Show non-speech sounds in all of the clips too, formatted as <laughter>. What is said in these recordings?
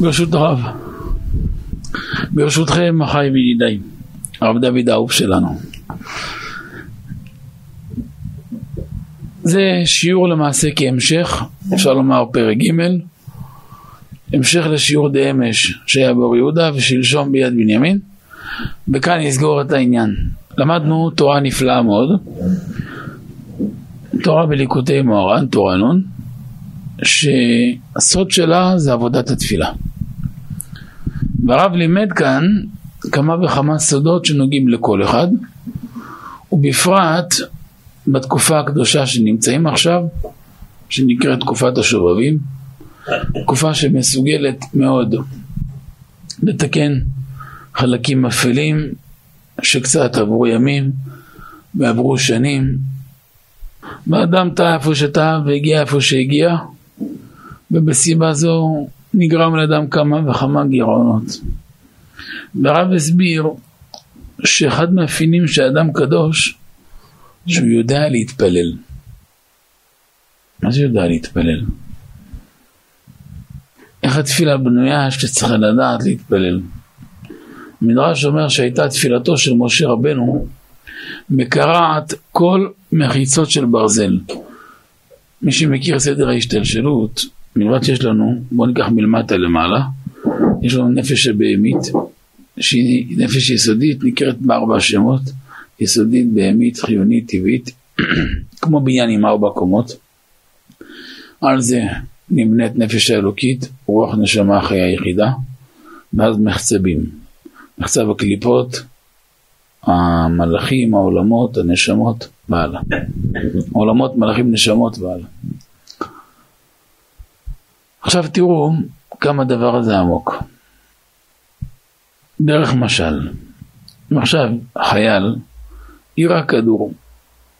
ברשות הרב. ברשותכם, אחי וידידיי, הרב דוד האהוב שלנו. זה שיעור למעשה כהמשך, אפשר לומר פרק ג', המשך לשיעור די אמש שהיה באור יהודה ושלשום ביד בנימין, וכאן נסגור את העניין. למדנו תורה נפלאה מאוד, תורה בליקוטי מוהר"ן, תורה נ', שהסוד שלה זה עבודת התפילה. והרב לימד כאן כמה וכמה סודות שנוגעים לכל אחד, ובפרט בתקופה הקדושה שנמצאים עכשיו, שנקראת תקופת השובבים, תקופה שמסוגלת מאוד לתקן חלקים אפלים שקצת עברו ימים ועברו שנים ואדם טעה איפה שטעה והגיע איפה שהגיע ובסיבה זו נגרם לאדם כמה וכמה גירעונות. והרב הסביר שאחד מהאפיינים של אדם קדוש שהוא יודע להתפלל. מה זה יודע להתפלל? איך התפילה בנויה שצריך לדעת להתפלל. המדרש אומר שהייתה תפילתו של משה רבנו מקרעת כל מחיצות של ברזל. מי שמכיר סדר ההשתלשלות, מלבד שיש לנו, בואו ניקח מלמטה למעלה, יש לנו נפש הבהמית, שהיא נפש יסודית, נקראת בארבע שמות, יסודית, בהמית, חיונית, טבעית, <clears throat> כמו בניין עם ארבע קומות. על זה נמנית נפש האלוקית, רוח נשמה חיה יחידה, ואז מחצבים. מחצב הקליפות, המלאכים, העולמות, הנשמות והלאה. <laughs> עולמות, מלאכים, נשמות והלאה. עכשיו תראו כמה הדבר הזה עמוק. דרך משל, אם עכשיו חייל יירה כדור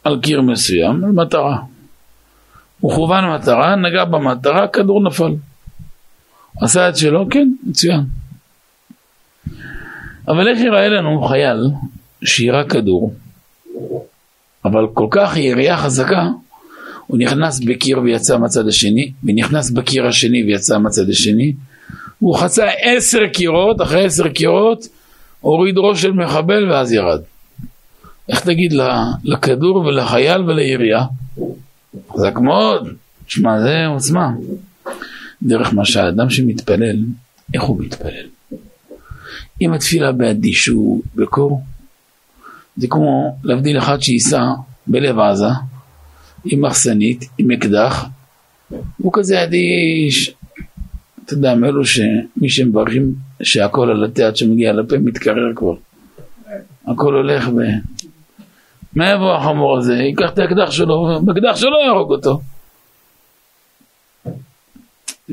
על קיר מסוים, על מטרה. הוא כוון מטרה, נגע במטרה, כדור נפל. עשה את שלו, כן, מצוין. אבל איך יראה לנו חייל שיירה כדור, אבל כל כך ירייה חזקה, הוא נכנס בקיר ויצא מהצד השני, ונכנס בקיר השני ויצא מהצד השני, הוא חצה עשר קירות, אחרי עשר קירות, הוריד ראש של מחבל ואז ירד. איך תגיד לכדור ולחייל ולירייה? חזק מאוד, שמע זה עוצמה. דרך מה שהאדם שמתפלל, איך הוא מתפלל? אם התפילה באדישות, בקור, זה כמו להבדיל אחד שייסע בלב עזה, עם מחסנית, עם אקדח, הוא כזה אדיש, אתה יודע, מאלו שמי שמברכים שהכל על התה עד שמגיע לפה מתקרר כבר. הכל הולך. מה יבוא החמור הזה? ייקח את האקדח שלו, באקדח שלו יהרוג אותו.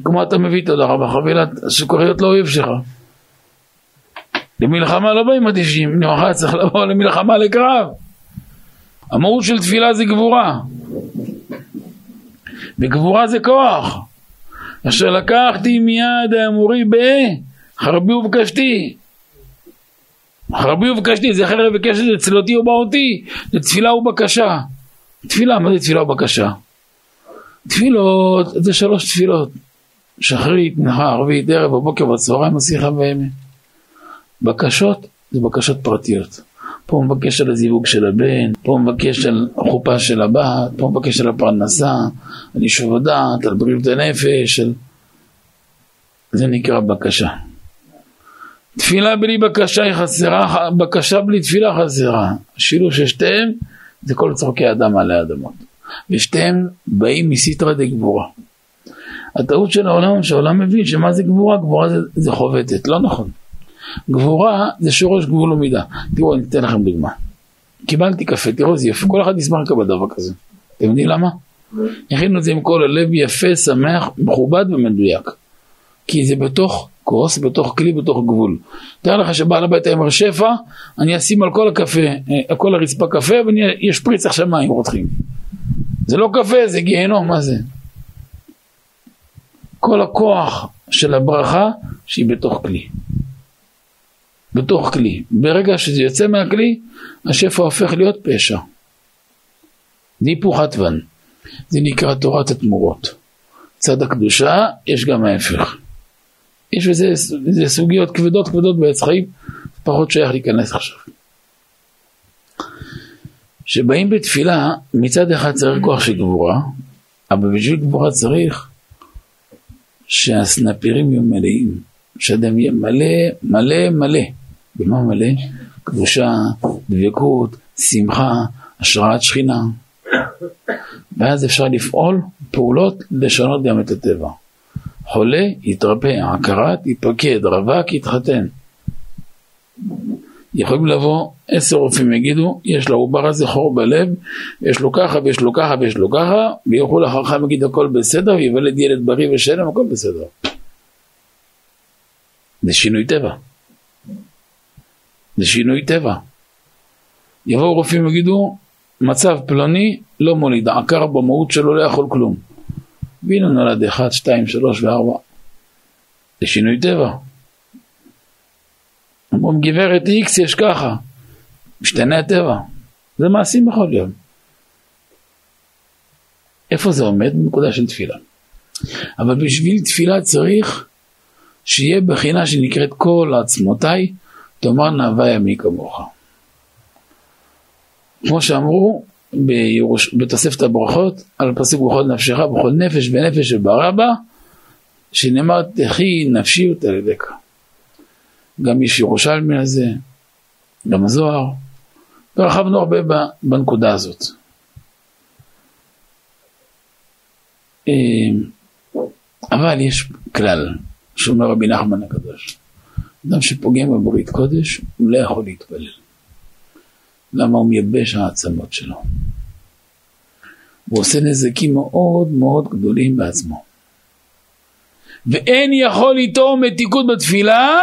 כמו אתה מביא תודה רבה חבילת סוכריות לאויב שלך. למלחמה לא באים אדישים, נאמר צריך לבוא למלחמה לקרב. המהות של תפילה זה גבורה. וגבורה זה כוח. אשר לקחתי מיד האמורי בחרבי ובקשתי. חרבי ובקשתי זה חרב וקשת לצלותי ובאותי, לתפילה ובקשה. תפילה, מה זה תפילה ובקשה? תפילות זה שלוש תפילות. שחרית, מנחה, ערבית, ערב, בבוקר, בצהריים, השיחה ואמת. בקשות זה בקשות פרטיות. פה הוא מבקש על הזיווג של הבן, פה הוא מבקש על החופה של הבת, פה הוא מבקש על הפרנסה, על יישוב הדעת, על בריאות הנפש, על... זה נקרא בקשה. תפילה בלי בקשה היא חסרה, בקשה בלי תפילה חסרה. השילוב של שתיהם זה כל צורכי אדם עלי אדמות. ושתיהם באים מסיטרא דגבורה. הטעות של העולם, שהעולם מבין שמה זה גבורה? גבורה זה, זה חובטת, לא נכון. גבורה זה שורש גבול ומידה. תראו, אני אתן לכם דוגמה. קיבלתי קפה, תראו איזה יפה, כל אחד ישמח לקבל דבר כזה. אתם יודעים למה? הכינו את זה עם כל הלב יפה, שמח, מכובד ומדויק. כי זה בתוך כוס, בתוך כלי, בתוך גבול. תאר לך שבעל הבית היה אומר שפע, אני אשים על כל הקפה, אה, על כל הרצפה קפה ואני אשפריץ עכשיו מים רותחים. זה לא קפה, זה גיהנום, מה זה? כל הכוח של הברכה שהיא בתוך כלי. בתוך כלי. ברגע שזה יוצא מהכלי, השפע הופך להיות פשע. זה היפוך הטבן. זה נקרא תורת התמורות. צד הקדושה, יש גם ההפך. יש בזה זה סוגיות כבדות כבדות בעץ חיים, פחות שייך להיכנס עכשיו. כשבאים בתפילה, מצד אחד צריך כוח של גבורה, אבל בשביל גבורה צריך שהסנפירים יהיו מלאים, שאדם יהיה מלא, מלא, מלא. במה מלא? קדושה, דבקות, שמחה, השראת שכינה. ואז אפשר לפעול פעולות לשנות גם את הטבע. חולה, יתרפא, עקרת, יתפקד, רווק, יתחתן. יכולים לבוא עשר רופאים יגידו, יש לעובר הזה חור בלב, יש לו ככה ויש לו ככה ויש לו ככה, וילכו לחכם ויגיד הכל בסדר, ויוולד ילד בריא ושלם, הכל בסדר. זה שינוי טבע. זה שינוי טבע. יבואו רופאים ויגידו, מצב פלוני לא מוליד, עקר במהות שלו לא יכול כלום. והנה נולד אחד, שתיים, שלוש וארבע. זה שינוי טבע. אומרים גברת איקס יש ככה, משתנה הטבע, זה מעשים בכל יום. איפה זה עומד? בנקודה של תפילה. אבל בשביל תפילה צריך שיהיה בחינה שנקראת כל עצמותיי, תאמר נאווה ימי כמוך. כמו שאמרו בירוש... בתוספת הברכות, על פסוק בכל נפשך, בכל נפש ונפש שברא בה, שנאמר תחי נפשי ותלדך. גם יש ירושלמי על זה, גם הזוהר, ורחבנו הרבה בנקודה הזאת. אה, אבל יש כלל, שאומר רבי נחמן הקדוש, אדם שפוגם בברית קודש, הוא לא יכול להתפלל. למה הוא מייבש העצמות שלו? הוא עושה נזקים מאוד מאוד גדולים בעצמו. ואין יכול איתו מתיקות בתפילה,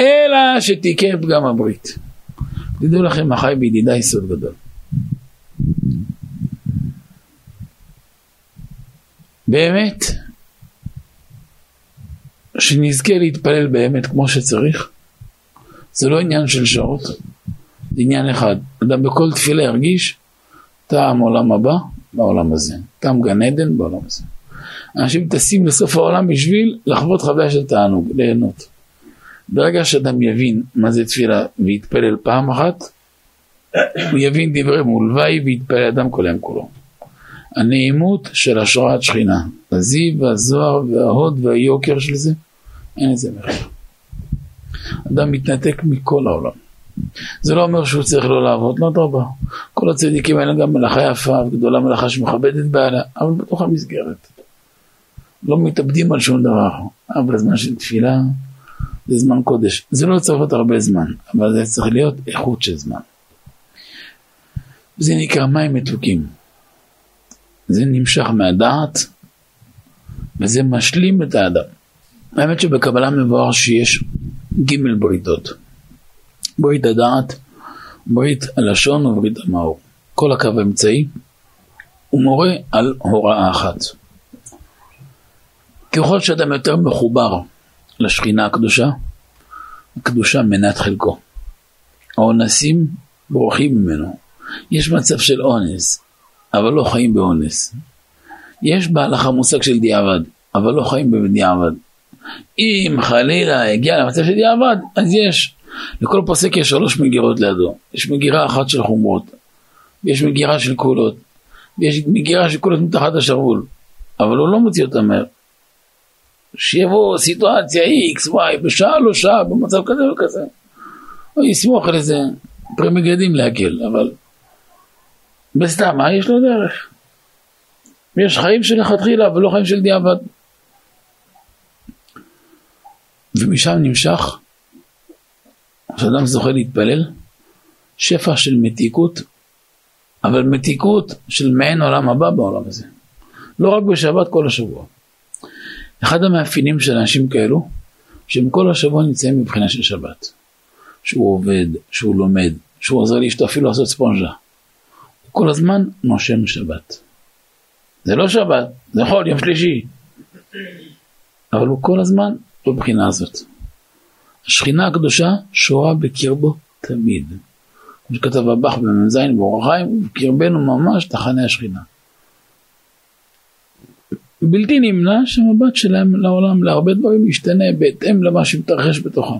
אלא שתיקה פגם הברית. תדעו לכם, החי בידידה סוד גדול. באמת, שנזכה להתפלל באמת כמו שצריך, זה לא עניין של שעות, זה עניין אחד. אדם בכל תפילה ירגיש טעם עולם הבא בעולם הזה, טעם גן עדן בעולם הזה. אנשים טסים לסוף העולם בשביל לחוות חוויה של תענוג, ליהנות. ברגע שאדם יבין מה זה תפילה ויתפלל פעם אחת, הוא יבין דברי מולוואי ויתפלל אדם כל היום כולו. הנעימות של השראת שכינה, הזיו והזוהר וההוד והיוקר של זה, אין לזה מחיר. אדם מתנתק מכל העולם. זה לא אומר שהוא צריך לא לעבוד, לא אדרבה. כל הצדיקים האלה גם מלאכה יפה וגדולה מלאכה שמכבדת בעלה, אבל בתוך המסגרת. לא מתאבדים על שום דבר, אבל זמן של תפילה זה זמן קודש. זה לא צריך להיות הרבה זמן, אבל זה צריך להיות איכות של זמן. זה נקרא מים מתוקים. זה נמשך מהדעת, וזה משלים את האדם. האמת שבקבלה מבואר שיש ג' בריתות. ברית הדעת, ברית הלשון וברית המאור. כל הקו האמצעי הוא מורה על הוראה אחת. ככל שאדם יותר מחובר לשכינה הקדושה, הקדושה מנת חלקו. האונסים בורחים ממנו. יש מצב של אונס, אבל לא חיים באונס. יש בהלכה מושג של דיעבד, אבל לא חיים בדיעבד. אם חלילה הגיע למצב של דיעבד, אז יש. לכל פוסק יש שלוש מגירות לידו. יש מגירה אחת של חומרות, ויש מגירה של קולות, ויש מגירה של קולות מתחת השרוול, אבל הוא לא מוציא אותה מהר. שיבוא סיטואציה X, Y, בשעה לא שעה, במצב כזה וכזה. הוא יסמוך על איזה פרמגדים להקל, אבל בסתם, מה יש לו דרך? יש חיים שלכתחילה ולא חיים של דיעבד. ומשם נמשך, כשאדם זוכה להתפלל, שפע של מתיקות, אבל מתיקות של מעין עולם הבא בעולם הזה. לא רק בשבת, כל השבוע. אחד המאפיינים של אנשים כאלו, שהם כל השבוע נמצאים מבחינה של שבת. שהוא עובד, שהוא לומד, שהוא עוזר לאשתו אפילו לעשות ספונג'ה. הוא כל הזמן נושם שבת. זה לא שבת, זה חול, יום שלישי. אבל הוא כל הזמן בבחינה הזאת. השכינה הקדושה שורה בקרבו תמיד. כמו שכתב הבח במ"ז באורח חיים, בקרבנו ממש תחנה השכינה. בלתי נמנע שהמבט שלהם לעולם להרבה דברים משתנה בהתאם למה שמתרחש בתוכם.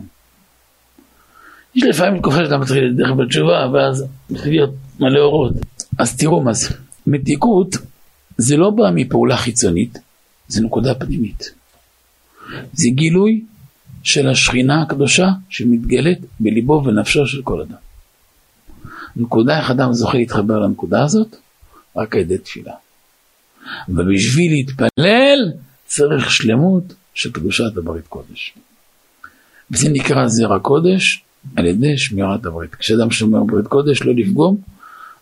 יש לפעמים תקופה שאתה מתחיל לדרך בתשובה ואז מתחיל להיות מלא אורות. אז תראו מה זה. מתיקות זה לא בא מפעולה חיצונית, זה נקודה פנימית. זה גילוי של השכינה הקדושה שמתגלת בליבו ונפשו של כל אדם. נקודה איך אדם זוכה להתחבר לנקודה הזאת? רק על ידי תפילה. אבל בשביל להתפלל צריך שלמות של קדושת הברית קודש. וזה נקרא זרע קודש על ידי שמירת הברית. כשאדם שומר ברית קודש לא לפגום,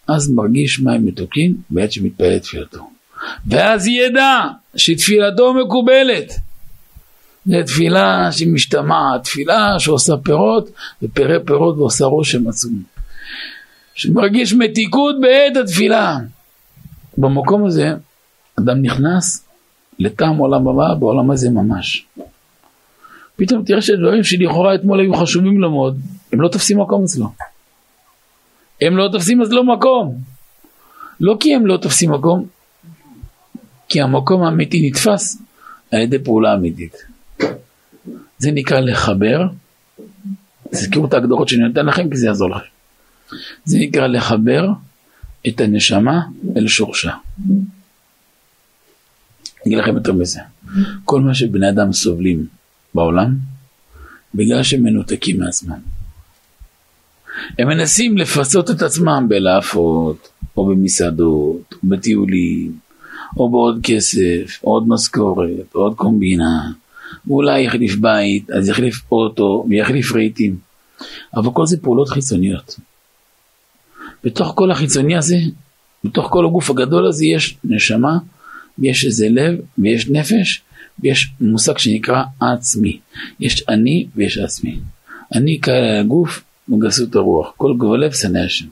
אז מרגיש מים מתוקים בעת שמתפלל תפילתו. ואז ידע שתפילתו מקובלת. זו תפילה שמשתמעת, תפילה שעושה פירות ופרי פירות ועושה רושם עצום. שמרגיש מתיקות בעת התפילה. במקום הזה אדם נכנס לטעם עולם הבא בעולם הזה ממש. פתאום תראה שדברים שלכאורה אתמול היו חשובים לו הם לא תופסים מקום אצלו. הם לא תופסים אצלו מקום. לא כי הם לא תופסים מקום, כי המקום האמיתי נתפס על ידי פעולה אמיתית. זה נקרא לחבר, תזכרו את ההגדרות שאני נותן לכם כי זה יעזור לכם. זה נקרא לחבר את הנשמה אל שורשה. אני אגיד לכם יותר מזה, כל מה שבני אדם סובלים בעולם, בגלל שהם מנותקים מעצמם. הם מנסים לפצות את עצמם בלהפות, או במסעדות, או בטיולים, או בעוד כסף, או עוד משכורת, או עוד קומבינה, ואולי יחליף בית, אז יחליף אוטו, ויחליף רהיטים. אבל כל זה פעולות חיצוניות. בתוך כל החיצוני הזה, בתוך כל הגוף הגדול הזה יש נשמה, ויש איזה לב, ויש נפש, ויש מושג שנקרא עצמי. יש אני ויש עצמי. אני קהל הגוף וגסות הרוח. כל גבולב שנא השם.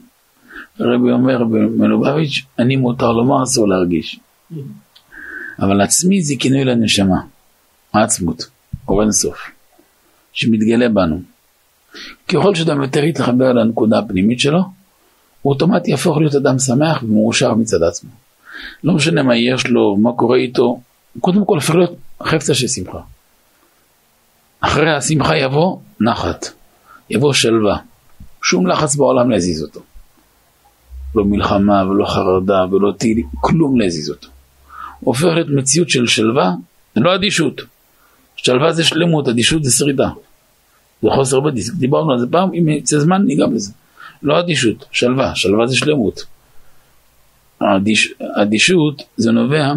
הרבי אומר במלובביץ', אני מותר לומר, אסור להרגיש. אבל עצמי זה כינוי לנשמה, העצמות, אור אינסוף, שמתגלה בנו. ככל שאדם יותר יתחבר לנקודה הפנימית שלו, הוא אוטומטי יהפוך להיות אדם שמח ומאושר מצד עצמו. לא משנה מה יש לו, מה קורה איתו, קודם כל הופך להיות חפצה של שמחה. אחרי השמחה יבוא נחת, יבוא שלווה. שום לחץ בעולם לא יזיז אותו. לא מלחמה ולא חרדה ולא טילים, כלום לא יזיז אותו. הוא הופך להיות מציאות של שלווה, לא אדישות. שלווה זה שלמות, אדישות זה שרידה. זה חוסר בדיסק, דיברנו על זה פעם, אם יצא זמן ניגע בזה. לא אדישות, שלווה, שלווה זה שלמות. אדיש, אדישות זה נובע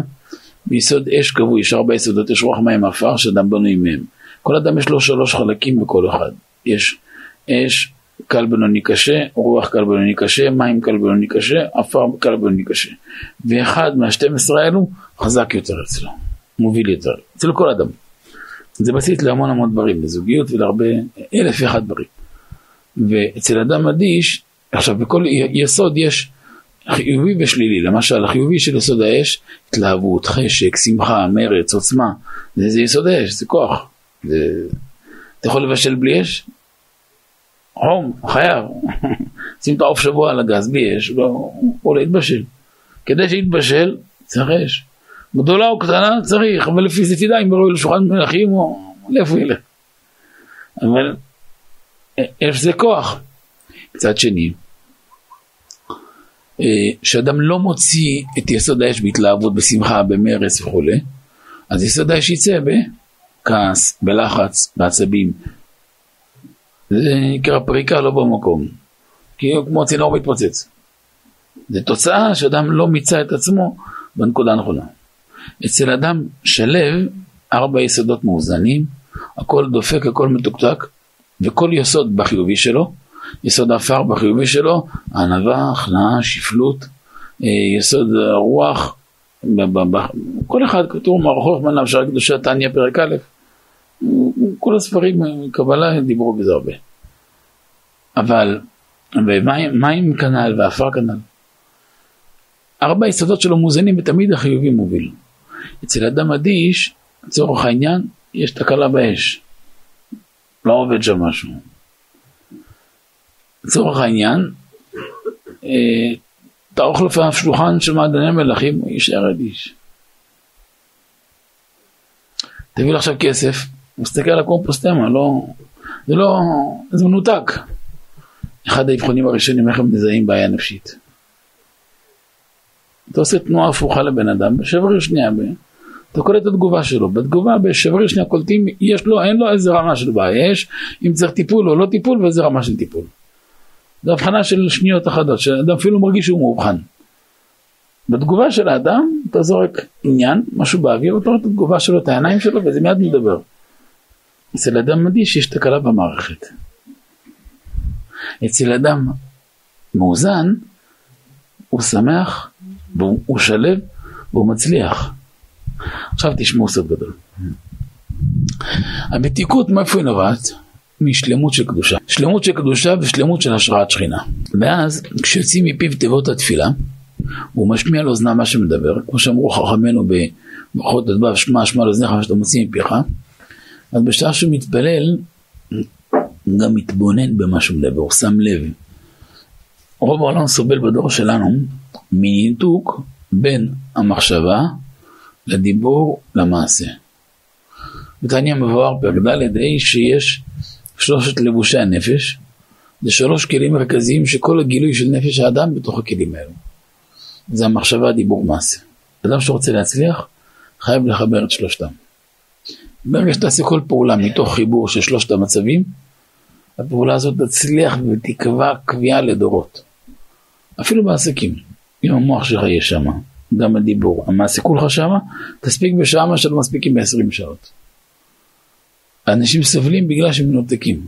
מיסוד אש קבוע, יש ארבע יסודות, יש רוח מים עפר שאדם בנוי מהם. כל אדם יש לו שלוש חלקים בכל אחד. יש אש קל בינוני קשה, רוח קל בינוני קשה, מים קל בינוני קשה, עפר קל בינוני קשה. ואחד מהשתים עשרה האלו חזק יותר אצלו, מוביל יותר, אצל כל אדם. זה בסיס להמון המון דברים, לזוגיות ולהרבה, אלף ואחד דברים. ואצל אדם אדיש, עכשיו בכל יסוד יש חיובי ושלילי, למשל החיובי של יסוד האש, התלהבות, חשק, שמחה, מרץ, עוצמה, זה, זה יסוד האש, זה כוח. זה... אתה יכול לבשל בלי אש? חום, חייב. <laughs> שים את העוף שבוע על הגז בלי אש, לא, או להתבשל. כדי שיתבשל, צריך אש. גדולה או קטנה צריך, אבל לפי זה תדע אם יראו לשולחן מלכים או לאיפה ילך. אבל אש זה כוח. מצד שני, כשאדם לא מוציא את יסוד האש בהתלהבות, בשמחה, במרץ וכולי, אז יסוד האש יצא בכעס, בלחץ, בעצבים. זה נקרא פריקה לא במקום, כי הוא כמו צינור מתפוצץ. זה תוצאה שאדם לא מיצה את עצמו בנקודה הנכונה. אצל אדם שלב, ארבע יסודות מאוזנים, הכל דופק, הכל מתוקתק, וכל יסוד בחיובי שלו, יסוד העפר בחיובי שלו, ענווה, הכנעה, שפלות, אה, יסוד הרוח, כל אחד כתוב מערכות מנה אפשר קדושה תניא פרק א', כל הספרים קבלה דיברו בזה הרבה. אבל, ומים כנ"ל ועפר כנ"ל. ארבע יסודות שלו מוזנים ותמיד החיובי מוביל. אצל אדם אדיש, לצורך העניין, יש תקלה באש. לא עובד שם משהו. לצורך העניין, תערוך לפניו שולחן של מעדני מלכים, הוא יישאר אדיש. תביא לי עכשיו כסף, מסתכל על הקומפוסטמה, לא, זה לא, זה מנותק. אחד האבחונים הראשונים, איך הם מזהים בעיה נפשית. אתה עושה תנועה הפוכה לבן אדם, בשבריר שנייה, אתה קולט את התגובה שלו, בתגובה בשבריר שנייה קולטים, יש לו, אין לו איזה רמה של בעיה, יש אם צריך טיפול או לא טיפול ואיזה רמה של טיפול. זו הבחנה של שניות אחדות, שאדם אפילו מרגיש שהוא מאובחן. בתגובה של האדם אתה זורק עניין, משהו באוויר, ואתה רואה את התגובה שלו, את העיניים שלו, וזה מיד מדבר. אצל אדם מדיש יש תקלה במערכת. אצל אדם מאוזן, הוא שמח, והוא שלב, והוא מצליח. עכשיו תשמעו סוד גדול. המתיקות מאיפה היא נובעת? משלמות של קדושה. שלמות של קדושה ושלמות של השראת שכינה. ואז כשיוצאים מפיו תיבות התפילה, הוא משמיע לאוזנה מה שמדבר, כמו שאמרו חכמינו בברכות הדבב, שמע שמע לאוזניך מה שאתה מוציא מפיך, אז בשעה שהוא מתפלל, גם מתבונן במה שהוא מדבר, הוא שם לב. רוב העולם סובל בדור שלנו מניתוק בין המחשבה לדיבור למעשה. בתניא מבואר פרק ד' שיש שלושת לבושי הנפש, זה שלוש כלים מרכזיים שכל הגילוי של נפש האדם בתוך הכלים האלו. זה המחשבה, דיבור, מעשה. אדם שרוצה להצליח, חייב לחבר את שלושתם. ברגע שתעשה כל פעולה מתוך חיבור של שלושת המצבים, הפעולה הזאת תצליח ותקבע קביעה לדורות. אפילו בעסקים, אם המוח שלך יהיה שמה, גם הדיבור, המעשה כולך שמה, תספיק בשעה מה שלא מספיקים ב-20 שעות. אנשים סובלים בגלל שהם מנותקים.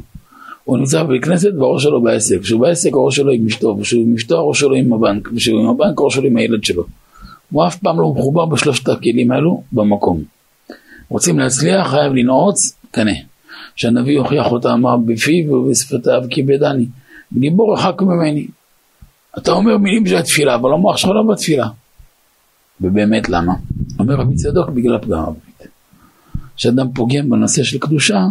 הוא נמצא בבית כנסת והראש שלו בעסק, כשהוא בעסק הראש שלו עם אשתו, וכשהוא עם אשתו הראש שלו עם הבנק, וכשהוא עם הבנק הראש שלו עם הילד שלו. הוא אף פעם לא מחובר בשלושת הכלים האלו במקום. רוצים להצליח חייב לנעוץ, קנה. שהנביא יוכיח אותה אמר בפיו ובשפתיו כיבדני. גיבור רחק ממני. אתה אומר מילים של התפילה, אבל המוח שלך לא בתפילה. ובאמת למה? אומר רבי צדוק בגלל הפגם הברית. כשאדם פוגם בנושא של קדושה,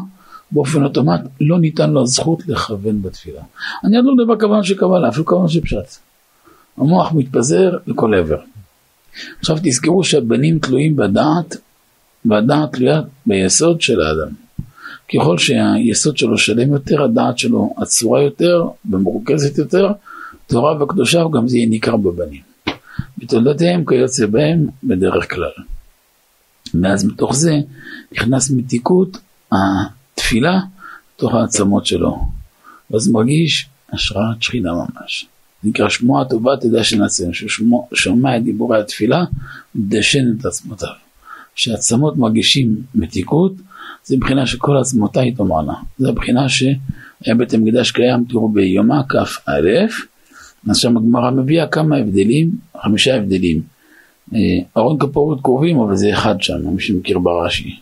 באופן אוטומט לא ניתן לו זכות לכוון בתפילה. אני עוד לא מדבר כוונה של קבלה, אפילו כוונה של פשט. המוח מתפזר לכל עבר. עכשיו תזכרו שהבנים תלויים בדעת, והדעת תלויה ביסוד של האדם. ככל שהיסוד שלו שלם יותר, הדעת שלו עצורה יותר ומרוכזת יותר, תורה וקדושה וגם זה יהיה ניכר בבנים. בתולדותיהם כיוצא בהם בדרך כלל. ואז מתוך זה נכנס מתיקות התפילה לתוך העצמות שלו. ואז מרגיש השראת שכינה ממש. נקרא שמוע הטובה תדע שנעשה, ששומע את דיבורי התפילה, דשן את עצמותיו. כשעצמות מרגישים מתיקות, זה מבחינה שכל עצמותיי תאמרנה. זה הבחינה שהיה בית המקדש קיים, תראו ביומא כ"א, אז שם הגמרא מביאה כמה הבדלים, חמישה הבדלים. אה, ארון כפורת קרובים, אבל זה אחד שם, מי שמכיר ברש"י.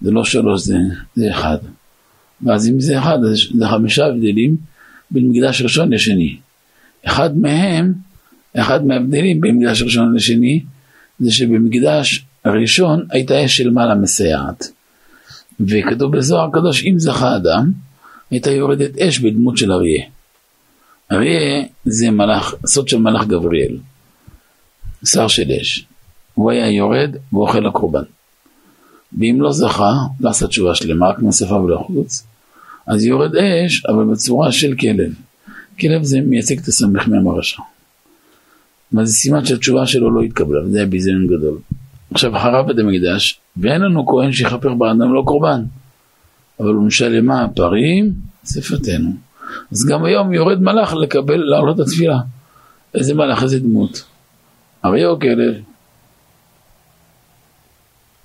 זה לא שלוש, זה, זה אחד. ואז אם זה אחד, זה חמישה הבדלים בין מקדש ראשון לשני. אחד מהם, אחד מההבדלים בין מקדש ראשון לשני, זה שבמקדש הראשון הייתה אש של מעלה מסייעת. וכתוב בזוהר הקדוש, אם זכה אדם, הייתה יורדת אש בדמות של אריה. אריה זה מלאך, סוד של מלאך גבריאל, שר של אש. הוא היה יורד ואוכל הקורבן. ואם לא זכה, לא עשה תשובה שלמה, רק מהשפה ולחוץ, אז יורד אש, אבל בצורה של כלב. כלב זה מייצג את הסמך מהם הרשע. אבל זה סימן שהתשובה שלו לא התקבלה, וזה היה ביזיון גדול. עכשיו חרב בית המקדש, ואין לנו כהן שיכפר באדם לא קורבן. אבל הוא משלמה הפרים, שפתנו. אז גם היום יורד מלאך לקבל, לעלות את התפילה. איזה מלאך, איזה דמות. אריה או כלב?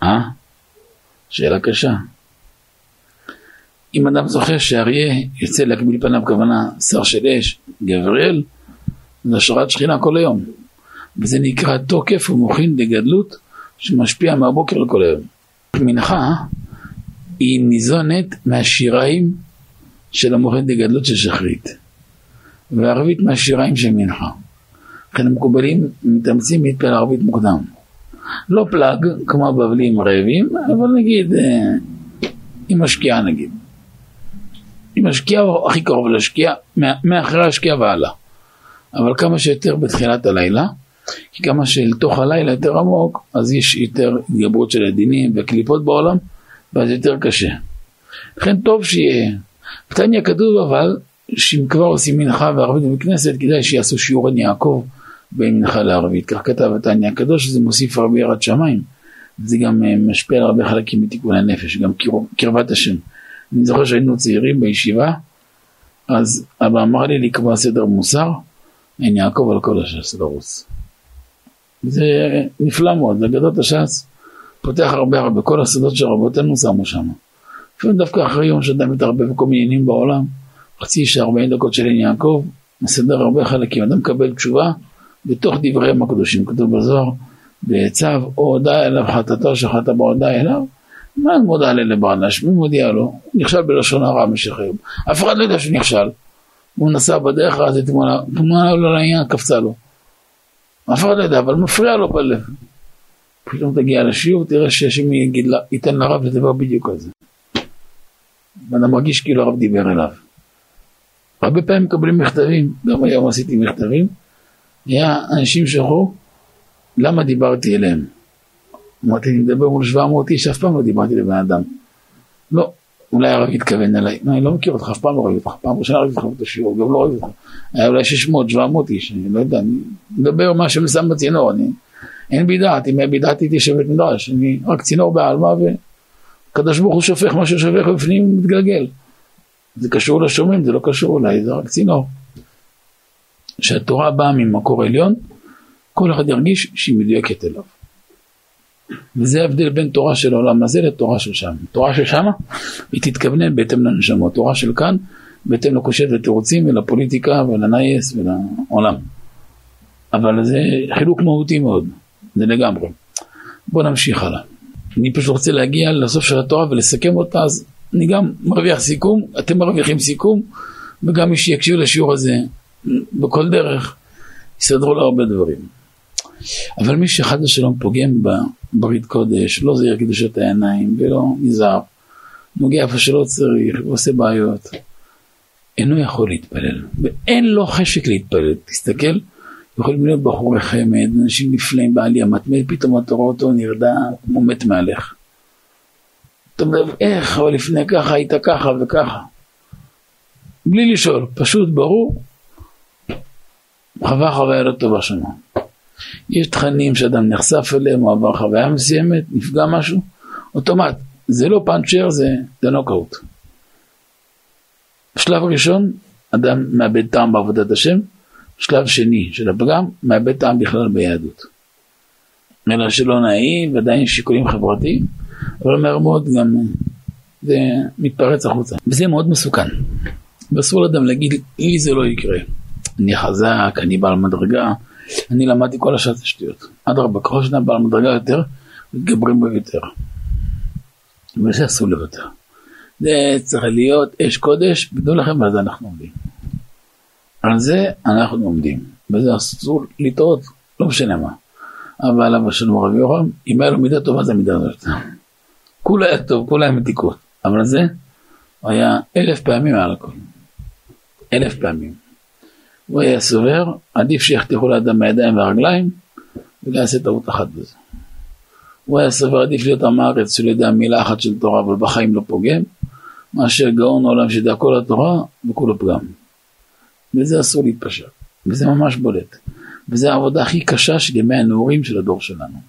אה? שאלה קשה. אם אדם זוכר שאריה יוצא להקביל פניו כוונה שר של אש, גבריאל, זה השראת שכינה כל היום. וזה נקרא תוקף ומוכין לגדלות שמשפיע מהבוקר לכל היום. מנחה היא ניזונת מהשיריים של המוכין לגדלות של שחרית, וערבית מהשיריים של מנחה. לכן המקובלים מתאמצים להתפלל ערבית מוקדם. לא פלאג, כמו הבבלים רעבים, אבל נגיד, אה, עם השקיעה נגיד. עם השקיעה הכי קרוב לשקיעה, מאחרי השקיעה והלאה. אבל כמה שיותר בתחילת הלילה, כי כמה שאל תוך הלילה יותר עמוק, אז יש יותר התגברות של הדינים והקליפות בעולם, ואז יותר קשה. לכן טוב שיהיה. בתניא כתוב אבל שאם כבר עושים מנחה וערבית בכנסת כדאי שיעשו שיעור עין יעקב בין מנחה לערבית. כך כתב התניא הקדוש שזה מוסיף הרבה יראת שמיים. זה גם אה, משפיע על הרבה חלקים מתיקון הנפש, גם קרבת השם. אני זוכר שהיינו צעירים בישיבה, אז אבא אמר לי לקבוע סדר מוסר, עין יעקב על כל הש"ס לרוץ. זה נפלא מאוד, אגדות הש"ס פותח הרבה הרבה, כל הסודות של רבותינו שמו שם. לפעמים דווקא אחרי יום שאדם מתערבב בכל מיני עניינים בעולם, חצי שעה, 40 דקות של עין יעקב, מסדר הרבה חלקים, אדם מקבל תשובה בתוך דבריהם הקדושים, כתוב בזוהר, בצו, או הודע אליו חטאתו שחטא בהודע אליו, מה מודע לבעלש, מי מודיע לו? הוא נכשל בלשון הרע במשך היום, אף אחד לא יודע שהוא נכשל. הוא נסע בדרך, אז תמונה, תמונה לא לעניין קפצה לו. אף אחד לא יודע, אבל מפריע לו בלב. פתאום תגיע לשיעור, תראה שהשם ייתן לרב לדבר בדיוק על זה. ואתה מרגיש כאילו הרב דיבר אליו. הרבה פעמים מקבלים מכתבים, גם היום עשיתי מכתבים, היה אנשים שאמרו, למה דיברתי אליהם? אמרתי, אני מדבר מול 700 איש, אף פעם לא דיברתי לבן אדם. לא, אולי הרב התכוון אליי, אני לא מכיר אותך, אף פעם לא ראיתי אותך, פעם ראשונה ראיתי אותך בשיעור, גם לא ראיתי אותך. היה אולי 600, 700 איש, אני לא יודע, אני מדבר מה ששם בצינור, אני, אין בי דעת, אם היה בי דעת הייתי שבת מדרש, אני רק צינור בעלמא וקדוש ברוך הוא שופך מה ששופך בפנים מתגלגל. זה קשור לשומרים, זה לא קשור אליי, זה רק צינור. כשהתורה באה ממקור עליון, כל אחד ירגיש שהיא מדויקת אליו. וזה ההבדל בין תורה של העולם הזה לתורה של שם. תורה של שמה היא תתכוונן בהתאם לנשמות, תורה של כאן בהתאם לקושיות ותירוצים ולפוליטיקה ולנייס ולעולם. אבל זה חילוק מהותי מאוד, זה לגמרי. בואו נמשיך הלאה. אני פשוט רוצה להגיע לסוף של התורה ולסכם אותה, אז אני גם מרוויח סיכום, אתם מרוויחים סיכום, וגם מי שיקשיב לשיעור הזה בכל דרך, יסדרו לו הרבה דברים. אבל מי שחד ושלום פוגם בברית קודש, לא זהיר קדושת העיניים ולא נזהר, נוגע איפה שלא צריך ועושה בעיות, אינו יכול להתפלל, ואין לו חשק להתפלל. תסתכל, יכולים להיות בחורי חמד, אנשים נפלאים בעלייה מתמד, פתאום אתה רואה אותו נרדם כמו מת מהלך. אתה אומר, איך, אבל לפני ככה היית ככה וככה. בלי לשאול, פשוט ברור, חווה חוויה לא טובה שונה. יש תכנים שאדם נחשף אליהם, הוא עבר חוויה מסוימת, נפגע משהו, אוטומט. זה לא פאנצ'ר, זה, זה נוקאוט. בשלב ראשון, אדם מאבד טעם בעבודת השם, שלב שני של הפגם, מאבד טעם בכלל ביהדות. אלא שלא נעים, ועדיין שיקולים חברתיים, אבל מהר מאוד גם זה מתפרץ החוצה. וזה מאוד מסוכן. ואסור לאדם להגיד, לי זה לא יקרה. אני חזק, אני בעל מדרגה, אני למדתי כל השעת השטויות. אדרבה, ככל שאתה בעל מדרגה יותר, מתגברים בו יותר. וזה אסור לוותר. זה צריך להיות אש קודש, ותנו לכם ועל זה אנחנו עומדים. על זה אנחנו עומדים, וזה אסור לטעות, לא משנה מה. אבל אבא שלנו רבי יורם, אם היה לו מידה טובה זה מידה הזאת. כולה היה טוב, כולה היה מתיקות. אבל זה, היה אלף פעמים מעל הכל. אלף פעמים. הוא היה סובר, עדיף שיחתכו לאדם בידיים והרגליים, ולא יעשה טעות אחת בזה. הוא היה סובר, עדיף להיות עם הארץ שלא יודע מילה אחת של תורה, אבל בחיים לא פוגם, מאשר גאון העולם שידע כל התורה וכולו פגם. וזה אסור להתפשר, וזה ממש בולט. וזו העבודה הכי קשה של ימי הנעורים של הדור שלנו.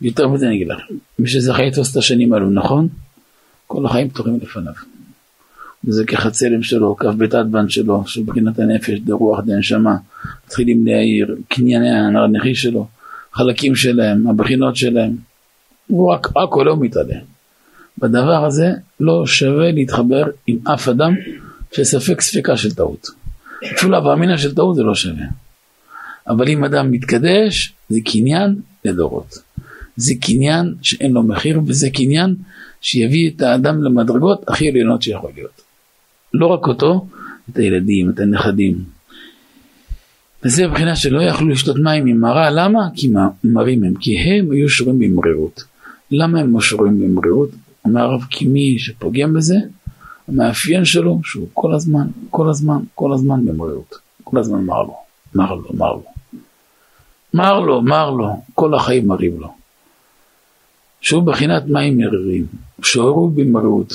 יותר מזה אני אגיד לכם, מי שזכה לתפוס את השנים האלו, נכון? כל החיים פתוחים לפניו. וזה כחצלם שלו, כף בית אדבן שלו, של בחינת הנפש, דרוח, דנשמה, מתחילים להעיר, קנייני הנכי שלו, חלקים שלהם, הבחינות שלהם, הוא רק הכל לא מתעלה. בדבר הזה לא שווה להתחבר עם אף אדם שספק ספקה של טעות. אפילו הווה של טעות זה לא שווה. אבל אם אדם מתקדש, זה קניין לדורות. זה קניין שאין לו מחיר, וזה קניין שיביא את האדם למדרגות הכי עליונות שיכול להיות. לא רק אותו, את הילדים, את הנכדים. וזה מבחינה שלא יכלו לשתות מים עם מרה, למה? כי מרים הם, כי הם היו שרורים במרירות. למה הם לא שרורים במרירות? אומר הרב, כי מי שפוגם בזה, המאפיין שלו שהוא כל הזמן, כל הזמן, כל הזמן במרירות. כל הזמן מר לו, מר לו, מר לו. מר לו, מר לו, כל החיים מרים לו. שהוא בחינת מים מררים, שעורו במראות,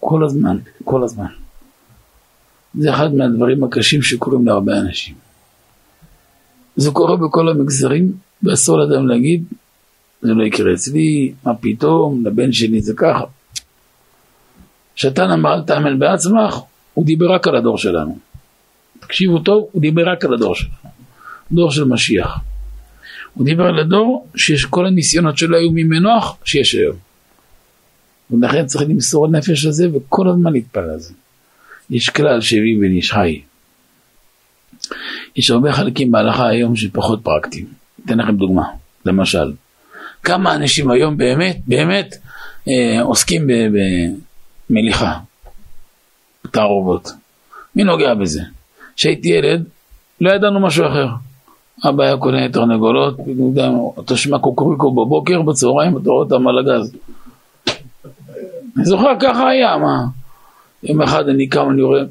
כל הזמן, כל הזמן. זה אחד מהדברים הקשים שקורים להרבה אנשים. זה קורה בכל המגזרים, ואסור לאדם להגיד, זה לא יקרה אצלי, מה פתאום, לבן שלי זה ככה. שתן אמר אל תעמל בעצמך, הוא דיבר רק על הדור שלנו. תקשיבו טוב, הוא דיבר רק על הדור שלנו, דור של משיח. הוא דיבר על הדור שיש כל הניסיונות שלו היו ממנוח שיש היום. ולכן צריך למסור הנפש הזה וכל הזמן להתפלל על זה. יש כלל שהביא בן איש חי. יש הרבה חלקים בהלכה היום שפחות פרקטיים. אתן לכם דוגמה, למשל, כמה אנשים היום באמת, באמת אה, עוסקים במליחה, תערובות. מי נוגע בזה? כשהייתי ילד, לא ידענו משהו אחר. אבא היה קונה תרנגולות, שמע קוקוריקו בבוקר, בצהריים אתה רואה אותם על הגז. אני זוכר ככה היה, מה? יום אחד אני קם, אני רואה,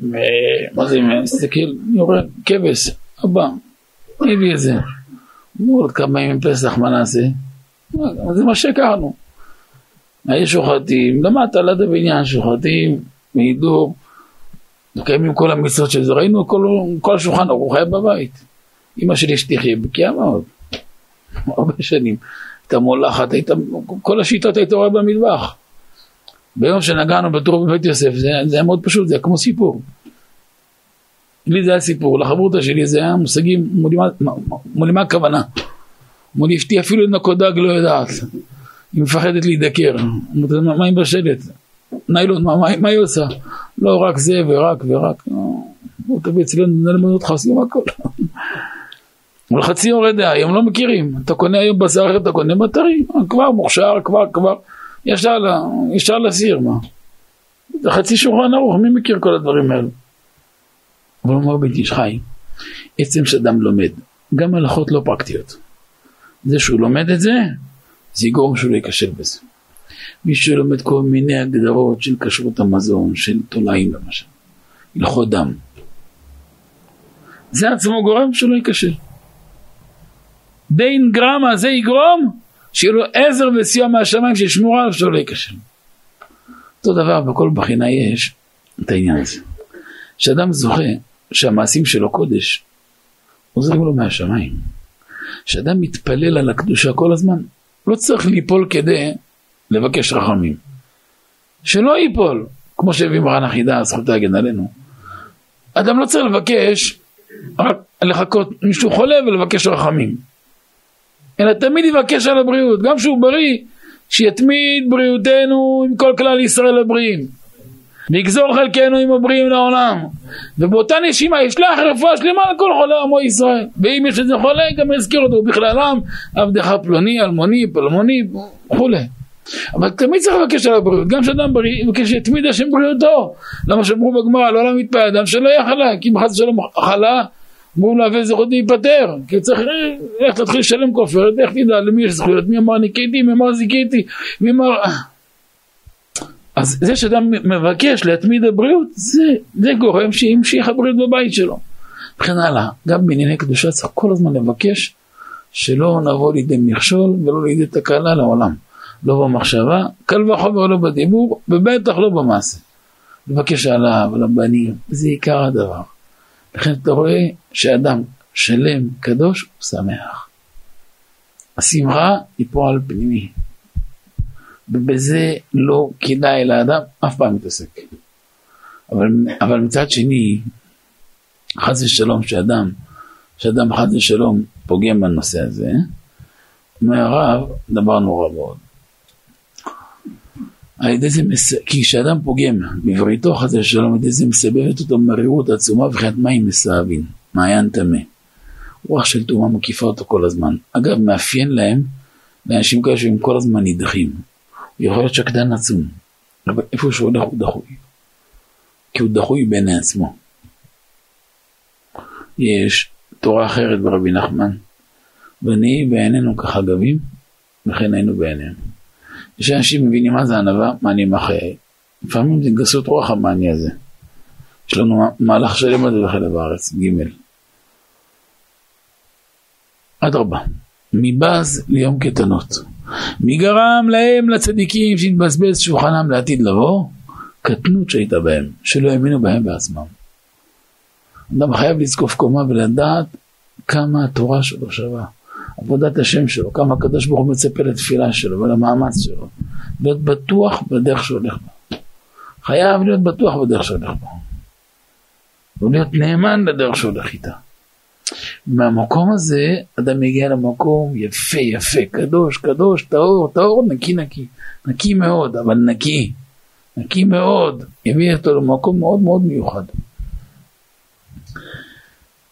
מה זה, מסתכל, אני רואה כבש, אבא, תני לי את זה. אמרו עוד כמה ימים פסח, מה נעשה? זה מה שהכרנו. היו שוחטים, למדת ליד הבניין, שוחטים, מהידור, מקיימים כל המצוות של זה, ראינו כל, כל השולחן ערוך היה בבית. אמא שלי שתחיה בקיאה מאוד, <laughs> הרבה שנים. הייתה מולחת, הייתה, כל השיטות היית רואה במטבח. ביום שנגענו בטור בבית יוסף, זה, זה היה מאוד פשוט, זה היה כמו סיפור. לי זה היה סיפור, לחברותא שלי זה היה מושגים, מולי מה הכוונה? מולי אשתי אפילו לנקות דג לא יודעת, היא מפחדת להידקר, אמרתי לה מה היא בשלט? ניילון, מה, מה, מה היא עושה? לא רק זה ורק ורק, הוא תביא אצלנו נלמד אותך עושים הכל. <laughs> אבל חצי יורד דעה, היום לא מכירים, אתה קונה היום בשר, אתה קונה בטרי, כבר מוכשר, כבר, כבר, ישר, ישר לסיר, מה? זה חצי שולחן ערוך, מי מכיר כל הדברים האלו? אבל אומר בית איש חי, עצם שאדם לומד, גם הלכות לא פרקטיות. זה שהוא לומד את זה, זה יגרום שהוא לא ייכשל בזה. מי שלומד כל מיני הגדרות של כשרות המזון, של תולעים למשל, הלכות דם. זה עצמו גורם שהוא לא ייכשל. דין גרמה זה יגרום שיהיה לו עזר וסיוע מהשמיים שישמור עליו שלא ייכשל. אותו דבר בכל בחינה יש את העניין הזה. שאדם זוכה שהמעשים שלו קודש, עוזרים לו מהשמיים. שאדם מתפלל על הקדושה כל הזמן, לא צריך ליפול כדי לבקש רחמים. שלא ייפול, כמו שהביא מרן החידה, זכות להגן עלינו. אדם לא צריך לבקש, רק לחכות מישהו חולה ולבקש רחמים. אלא תמיד יבקש על הבריאות, גם כשהוא בריא, שיתמיד בריאותנו עם כל כלל ישראל הבריאים. ויגזור חלקנו עם הבריאים לעולם. ובאותה נשימה ישלח רפואה שלמה לכל חולי עמו ישראל. ואם יש איזה חולה, גם יזכיר אותו בכללם, עבדך פלוני, אלמוני, פלמוני, וכולי. אבל תמיד צריך לבקש על הבריאות, גם כשאדם בריא, יבקש שיתמיד השם בריאותו. למה שאמרו בגמרא, לא לעולם יתפעל אדם שלא יהיה חלה, כי אם חס ושלום חלה, אמרו לה וזכות להיפטר, כי צריך איך להתחיל לשלם כופרת, איך תדע למי יש זכויות, מי אמר ניקיתי, מי אמר זיקיתי, מי אמר... אז זה שאדם מבקש להתמיד הבריאות, זה, זה גורם שימשיך הבריאות בבית שלו. וכן הלאה, גם בענייני קדושה צריך כל הזמן לבקש שלא נבוא לידי מכשול ולא לידי תקלה לעולם. לא במחשבה, קל וחומר לא בדיבור, ובטח לא במעשה. לבקש עליו, על הבנים, זה עיקר הדבר. לכן אתה רואה שאדם שלם, קדוש, הוא שמח. השמחה היא פועל פנימי. ובזה לא כדאי לאדם אף פעם להתעסק. אבל, אבל מצד שני, חס ושלום שאדם, שאדם חס ושלום פוגם בנושא הזה, אומר הרב דבר נורא מאוד. על ידי זה, מס... כי כשאדם פוגם בבריתו חס ושלום, על ידי זה מסבבת אותו מרירות עצומה וכן מים מסאבין, מעיין טמא. רוח של טומאה מקיפה אותו כל הזמן. אגב, מאפיין להם, לאנשים כאלה שהם כל הזמן נדחים. יכול להיות שקדן עצום, אבל איפה שהוא הולך הוא דחוי. כי הוא דחוי בעיני עצמו. יש תורה אחרת ברבי נחמן, ונהי בעינינו כחגבים, וכן היינו בעינינו. יש אנשים מבינים מה זה ענווה, מה אני מחיי. לפעמים זה גסות רוח המאני הזה. יש לנו מהלך שלם הזה בחלב הארץ, ג' אדרבה, מבז ליום קטנות. מי גרם להם לצדיקים שהתבזבז שולחנם לעתיד לבוא? קטנות שהייתה בהם, שלא האמינו בהם בעצמם. אדם חייב לזקוף קומה ולדעת כמה התורה שלו שווה, עבודת השם שלו, כמה הקדוש ברוך הוא מצפה לתפילה שלו ולמאמץ שלו, להיות בטוח בדרך שהולך בה. חייב להיות בטוח בדרך שהולך בה. ולהיות נאמן לדרך שהולך איתה. מהמקום הזה אדם מגיע למקום יפה יפה, קדוש קדוש, טהור טהור, נקי נקי, נקי מאוד, אבל נקי, נקי מאוד, יביא אותו למקום מאוד מאוד מיוחד.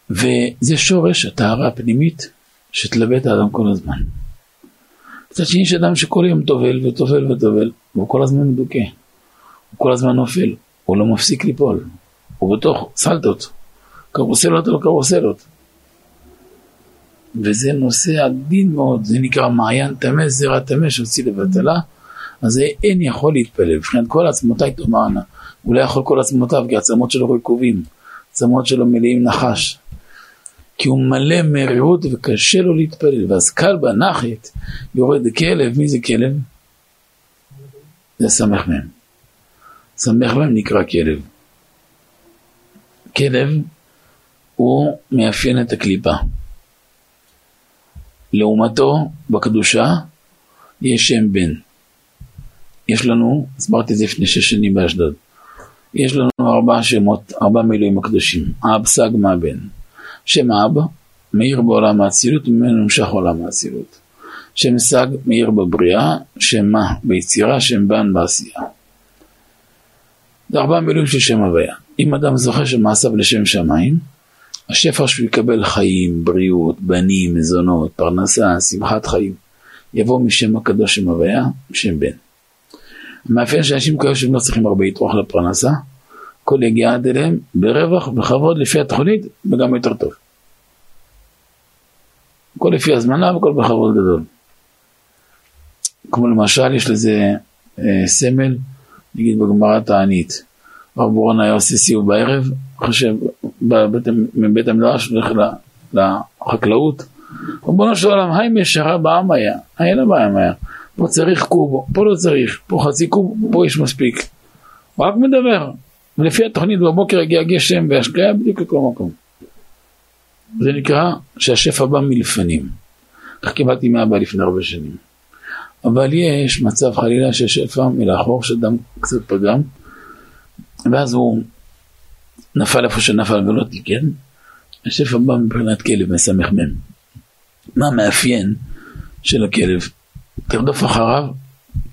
וזה שורש הטהרה הפנימית שתלווה את האדם כל הזמן. מצד שני יש אדם שכל יום טובל וטובל וטובל, והוא כל הזמן מדוכא, הוא כל הזמן נופל, הוא לא מפסיק ליפול, הוא בתוך סלטות, קרוסלות על קרוסלות. וזה נושא עדין מאוד, זה נקרא מעיין טמא, זרע טמא שהוציא לבטלה, אז אין יכול להתפלל, מבחינת כל עצמותיי תאמרנה, הוא לא יכול כל עצמותיו, כי העצמות שלו רקובים, עצמות שלו מלאים נחש, כי הוא מלא מרירות וקשה לו להתפלל, ואז קל בנחית יורד כלב, מי זה כלב? זה סמך מהם. סמך מהם נקרא כלב. כלב הוא מאפיין את הקליפה. לעומתו, בקדושה, יש שם בן. יש לנו, הסברתי את זה לפני שש שנים באשדוד, יש לנו ארבעה שמות, ארבעה מילואים הקדושים, אב, סג, מה, בן. שם אב, מאיר בעולם האצילות, וממנו נמשך עולם האצילות. שם סג, מאיר בבריאה, שם מה, ביצירה, שם בן, בעשייה. זה ארבעה מילואים של שם הוויה. אם אדם זוכה שמעשיו לשם שמיים, השפע שהוא יקבל חיים, בריאות, בנים, מזונות, פרנסה, שמחת חיים, יבוא משם הקדוש שם הוויה, שם בן. המאפיין שאנשים כאלה שהם לא צריכים הרבה יתרוח לפרנסה, הכל יגיע עד אליהם ברווח, בכבוד, לפי התוכנית, וגם יותר טוב. הכל לפי הזמנה והכל בכבוד גדול. כמו למשל, יש לזה אה, סמל, נגיד בגמרא תענית. הרב בורון היה עושה סיור בערב, חושב, מבית המדרש לחקלאות. ריבונו של עולם, היי משרה בעם היה, היי לא בעם היה. פה צריך קוב, פה לא צריך, פה חצי קוב, פה יש מספיק. הוא רק מדבר, ולפי התוכנית בבוקר יגיע גשם והשקיה בדיוק לכל מקום. זה נקרא שהשפע בא מלפנים. כך קיבלתי מאבא לפני הרבה שנים. אבל יש מצב חלילה של שפע מלאחור, שאדם קצת פגם, ואז הוא נפל איפה שנפל ולא תיקן, השפע בא מבחינת כלב מסמך מם. מה המאפיין של הכלב? תרדוף אחריו,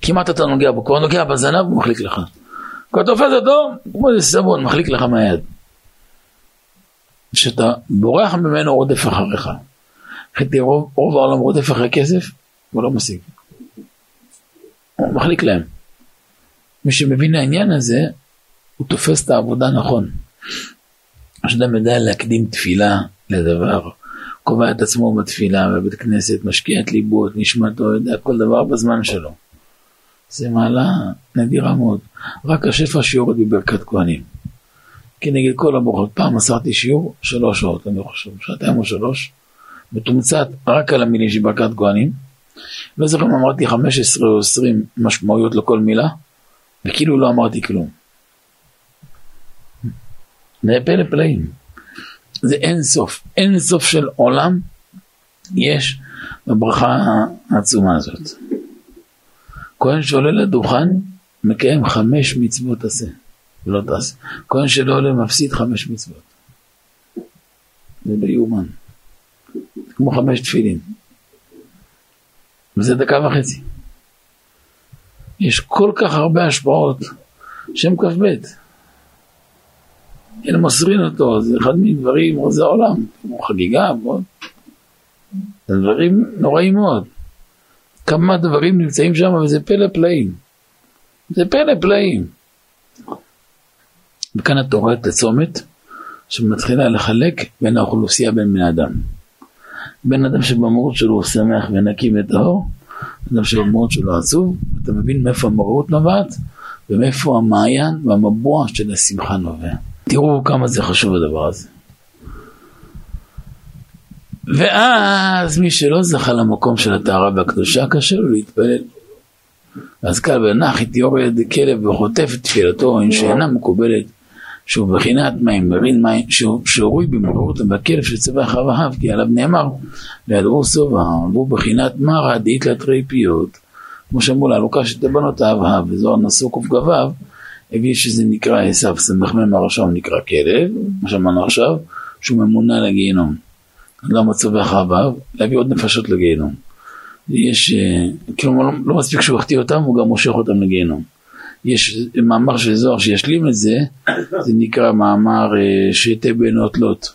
כמעט אתה נוגע בו, כבר נוגע בזנב הוא מחליק לך. כבר תופס אותו, כמו איזה סבון, מחליק לך מהיד. כשאתה בורח ממנו רודף אחריך. חטא רוב, רוב העולם רודף אחרי כסף, הוא לא משיג. הוא מחליק להם. מי שמבין העניין הזה, הוא תופס את העבודה נכון. כשאדם יודע להקדים תפילה לדבר, קובע את עצמו בתפילה, בבית כנסת, משקיע את ליבו, את נשמתו, יודע כל דבר בזמן שלו. זה מעלה נדירה מאוד. רק השפע שיורד בברכת כהנים. כנגד כל הברכות. פעם מסרתי שיעור שלוש שעות, אני חושב, שעתיים או שלוש, מתומצת רק על המילים של ברכת כהנים. לא זוכר אם אמרתי 15 או 20 משמעויות לכל מילה, וכאילו לא אמרתי כלום. זה פלא פלאים. זה אין סוף, אין סוף של עולם יש בברכה העצומה הזאת. כהן שעולה לדוכן מקיים חמש מצוות עשה ולא תעשה. כהן שלא עולה מפסיד חמש מצוות. זה לא יאומן. כמו חמש תפילין. וזה דקה וחצי. יש כל כך הרבה השפעות, שם כ"ב. אין מוסרין אותו, זה אחד מדברים, זה העולם, כמו חגיגה, ועוד. זה דברים נוראים מאוד. כמה דברים נמצאים שם וזה פלא פלאים. זה פלא פלאים. וכאן אתה רואה את הצומת שמתחילה לחלק בין האוכלוסייה בין בני אדם. בן אדם שבמהות שלו הוא שמח ונקי וטהור, אדם שבמהות שלו עצוב, אתה מבין מאיפה המהות נובעת ומאיפה המעיין והמבוע של השמחה נובע. תראו כמה זה חשוב הדבר הזה. ואז מי שלא זכה למקום של הטהרה והקדושה, קשה לו להתפלל. אז קל ונח איתי יורד כלב וחוטף את תפילתו, אם שאינה מקובלת, שהוא בחינת מים, מבין מים, שורוי במרורות בכלב שצבע חווה כי עליו נאמר, וידעו סובה, והוא בחינת מרא דאית לתרי פיות, כמו שאמרו לה, לוקש את בנותיו, וזוהר נשוא קכ"ו, הביא שזה נקרא עשיו סמ"ם הרשם נקרא כלב, מה שאמרנו עכשיו, שהוא ממונה לגיהנום. גם מצבי חווה, להביא עוד נפשות לגיהנום. יש, אה, כאילו לא, לא מספיק שהוא החטיא אותם, הוא גם מושך אותם לגיהנום. יש מאמר של זוהר שישלים את זה, זה נקרא מאמר אה, שתי בנות לוט.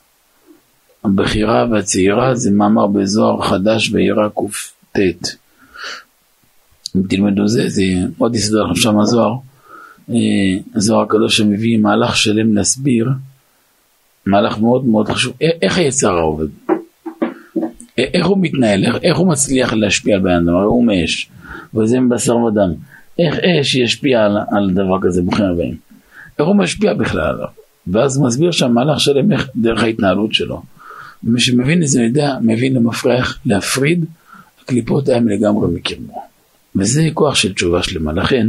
הבכירה והצעירה זה מאמר בזוהר חדש בעירה קט. אם תלמדו זה, זה עוד יסדר לכם שם הזוהר. אה, הזוהר הקדוש שמביא מהלך שלם להסביר, מהלך מאוד מאוד חשוב, איך היצר עובד. איך הוא מתנהל, איך, איך הוא מצליח להשפיע על בן אדם, הרי הוא מאש, וזה מבשר ודם. איך אש ישפיע על, על דבר כזה, ברוכים הבאים. איך הוא משפיע בכלל עליו. ואז מסביר שהמהלך שלם איך דרך ההתנהלות שלו. ומי שמבין את זה יודע, מבין למפרח להפריד, הקליפות ההם לגמרי מקרבו. וזה כוח של תשובה שלמה. לכן,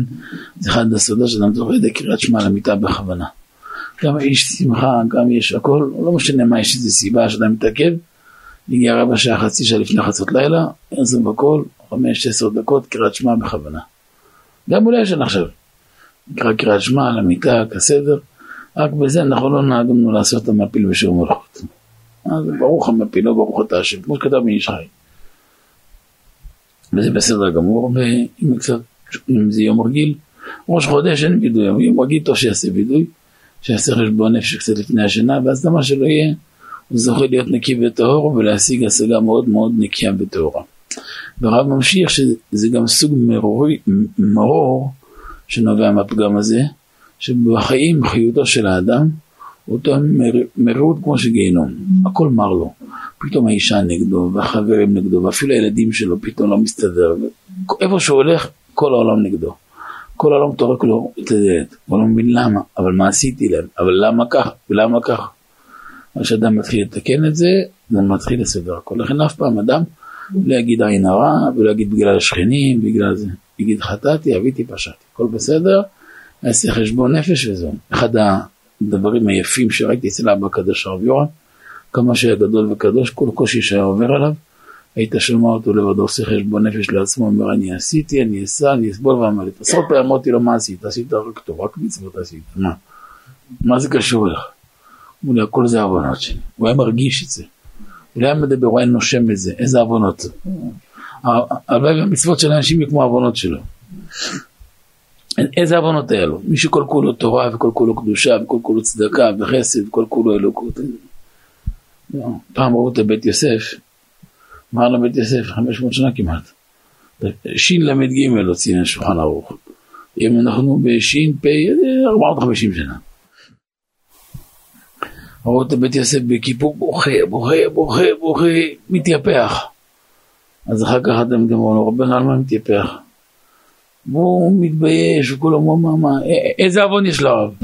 זה אחד הסודות שאדם זוכר ידי קריאת שמע למיטה בכוונה. גם יש שמחה, גם יש הכל, לא משנה מה, יש איזה סיבה שאדם מתעכב. הגיע רבע שעה, חצי שעה לפני חצות לילה, ערזם בכל, חמש, עשר דקות, קריאת שמע בכוונה. גם אולי ישן עכשיו. נקרא קריאת שמע על המיטה, כסדר, רק בזה אנחנו לא נהגנו לעשות את המפיל בשיעור מלכות. אז ברוך המפיל, לא ברוך אתה השם, כמו שכתב מאיש חי. וזה בסדר גמור, ואם קצת, אם זה יום רגיל, ראש חודש אין וידוי, אבל יום רגיל טוב שיעשה וידוי, שיעשה חשבון נפש קצת לפני השינה, ואז למה שלא יהיה, הוא זוכה להיות נקי וטהור ולהשיג השגה מאוד מאוד נקייה וטהורה. והרב ממשיך שזה גם סוג מרורי, מרור שנובע מהפגם הזה, שבחיים חיותו של האדם אותו מרירות כמו שגיהנום, הכל מר לו. פתאום האישה נגדו, והחברים נגדו, ואפילו הילדים שלו פתאום לא מסתדר. איפה שהוא הולך, כל העולם נגדו. כל העולם טורק לו את הדלת, הוא לא מבין למה, אבל מה עשיתי להם, אבל למה כך, ולמה כך. כשאדם מתחיל לתקן את זה, זה מתחיל לסדר הכל. לכן אף פעם אדם לא יגיד עין הרע, ולא יגיד בגלל השכנים, בגלל זה. יגיד חטאתי, אביתי, פשעתי. הכל בסדר, יעשה חשבון נפש וזהו. אחד הדברים היפים שראיתי אצל אבא הקדוש הרב יורם, כמה שהיה גדול וקדוש, כל קושי שהיה עובר עליו, היית שומע אותו לבדו עושה חשבון נפש לעצמו, אומר אני עשיתי, אני אסע, אני אסבול ואמר לי, עשרות פעמים אמרתי לו מה עשית? עשית רק טוב, רק מצוות עשית, מה? מה זה קשור לך? הוא אומר הכל זה עוונות שלי, הוא היה מרגיש את זה, הוא לא היה מדבר, הוא היה נושם את זה, איזה עוונות. הלוואי והמצוות של האנשים יהיו כמו העוונות שלו. איזה עוונות היה לו? מי שכל כולו תורה וכל כולו קדושה וכל כולו צדקה וחסד וכל כולו אלוקות. פעם ראו את בית יוסף, אמר לבית יוסף, 500 שנה כמעט. של"ג הוציא השולחן ערוך. אם אנחנו בש"פ 450 שנה. ראו את בית יוסף בכיפור בוכה, בוכה, בוכה, בוכה, מתייפח. אז אחר כך אתם גם אומרים לו, רבנו, על מה מתייפח? והוא מתבייש, וכולם אומרים, מה, איזה עוון יש לרב?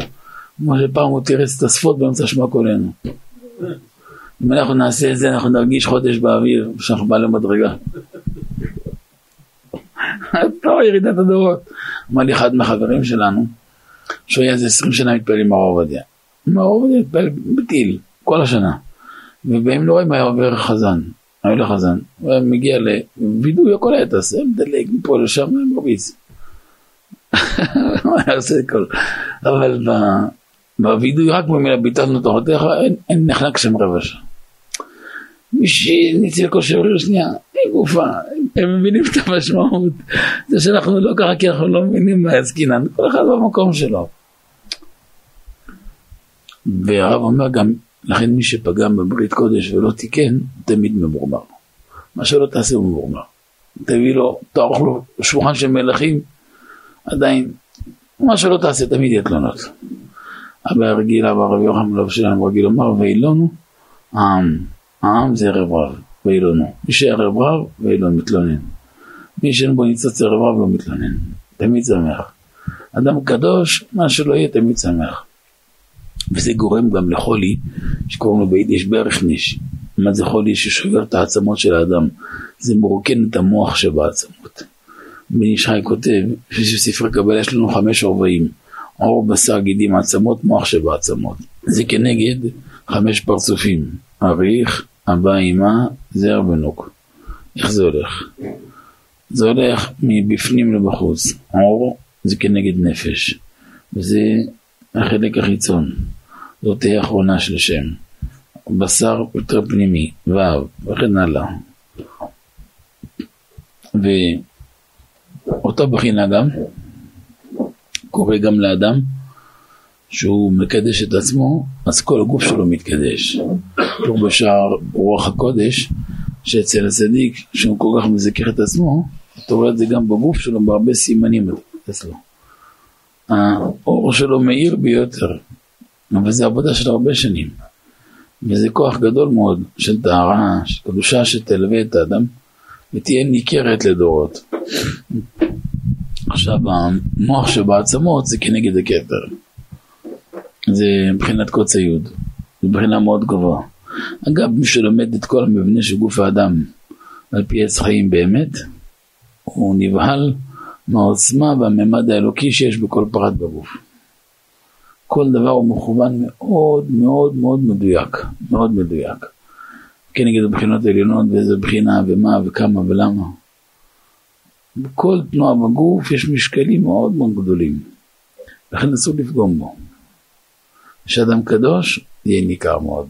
כמו שפעם הוא תירץ את השפות באמצע שמע קולנו. אם אנחנו נעשה את זה, אנחנו נרגיש חודש באוויר, שאנחנו בעלי מדרגה. <laughs> טוב, ירידת הדורות. אמר לי אחד מהחברים שלנו, שהוא היה איזה עשרים שנה מתפלל עם הרב עובדיה. הרב עובדיה מתפלל בטיל, כל השנה. ובימים לא רואים היה עובר חזן, היה לו חזן. הוא היה מגיע לווידוי, הכל היה תעשה, מדלג מפה לשם, מרביץ. הוא <laughs> היה עושה הכל. אבל בווידוי רק במילה ביטלנו תורתך, אין נחנק שם רבע שעה. שניצל כושר שנייה, אין גופה, הם מבינים את המשמעות. זה שאנחנו לא ככה כי אנחנו לא מבינים מה עסקינן, כל אחד במקום שלו. והרב אומר גם, לכן מי שפגם בברית קודש ולא תיקן, תמיד ממורמר. מה שלא תעשה הוא ממורמר. תביא לו, תערוך לו שולחן של מלכים, עדיין, מה שלא תעשה תמיד יהיה תלונות. אבא הרגיל, אבא רבי יוחנן מלוב שלנו רגיל לומר, ואילונו העם. העם זה ערב רב, ואילונו. מי שערב רב, ואילון מתלונן. מי שאין בו ניצוץ ערב רב לא מתלונן. תמיד שמח. אדם קדוש, מה שלא יהיה, תמיד שמח. וזה גורם גם לחולי, שקוראים לו ביידיש ברך נש. מה זה חולי ששובר את העצמות של האדם? זה מרוקן את המוח שבעצמות. בן איש חי כותב, ספרי קבלה יש לנו חמש רובעים, עור, בשר, גידים, עצמות, מוח שבעצמות. זה כנגד חמש פרצופים, אריך, אבא, אמא, זר ונוק. איך זה הולך? זה הולך מבפנים לבחוץ. עור זה כנגד נפש, וזה החלק החיצון. זאת תהיה האחרונה של שם. בשר יותר פנימי, ו' וכן הלאה. ואותה בחינה גם קורה גם לאדם שהוא מקדש את עצמו, אז כל הגוף שלו מתקדש. פה בשער רוח הקודש, שאצל הצדיק, שהוא כל כך מזכר את עצמו, אתה רואה את זה גם בגוף שלו, בהרבה סימנים אצלו. האור שלו מאיר ביותר, אבל זה עבודה של הרבה שנים. וזה כוח גדול מאוד של טהרה, של קדושה שתלווה את האדם ותהיה ניכרת לדורות. עכשיו המוח שבעצמות זה כנגד הכתר. זה מבחינת קוצה יוד, זה מבחינה מאוד גבוהה. אגב, מי שלומד את כל המבנה של גוף האדם על פי עץ חיים באמת, הוא נבהל מהעוצמה והממד האלוקי שיש בכל פרט בגוף. כל דבר הוא מכוון מאוד מאוד מאוד מדויק, מאוד מדויק. כנגד הבחינות העליונות ואיזה בחינה ומה וכמה ולמה. בכל תנועה בגוף יש משקלים מאוד מאוד גדולים, לכן אסור לפגום בו. כשאדם קדוש, יהיה ניכר מאוד.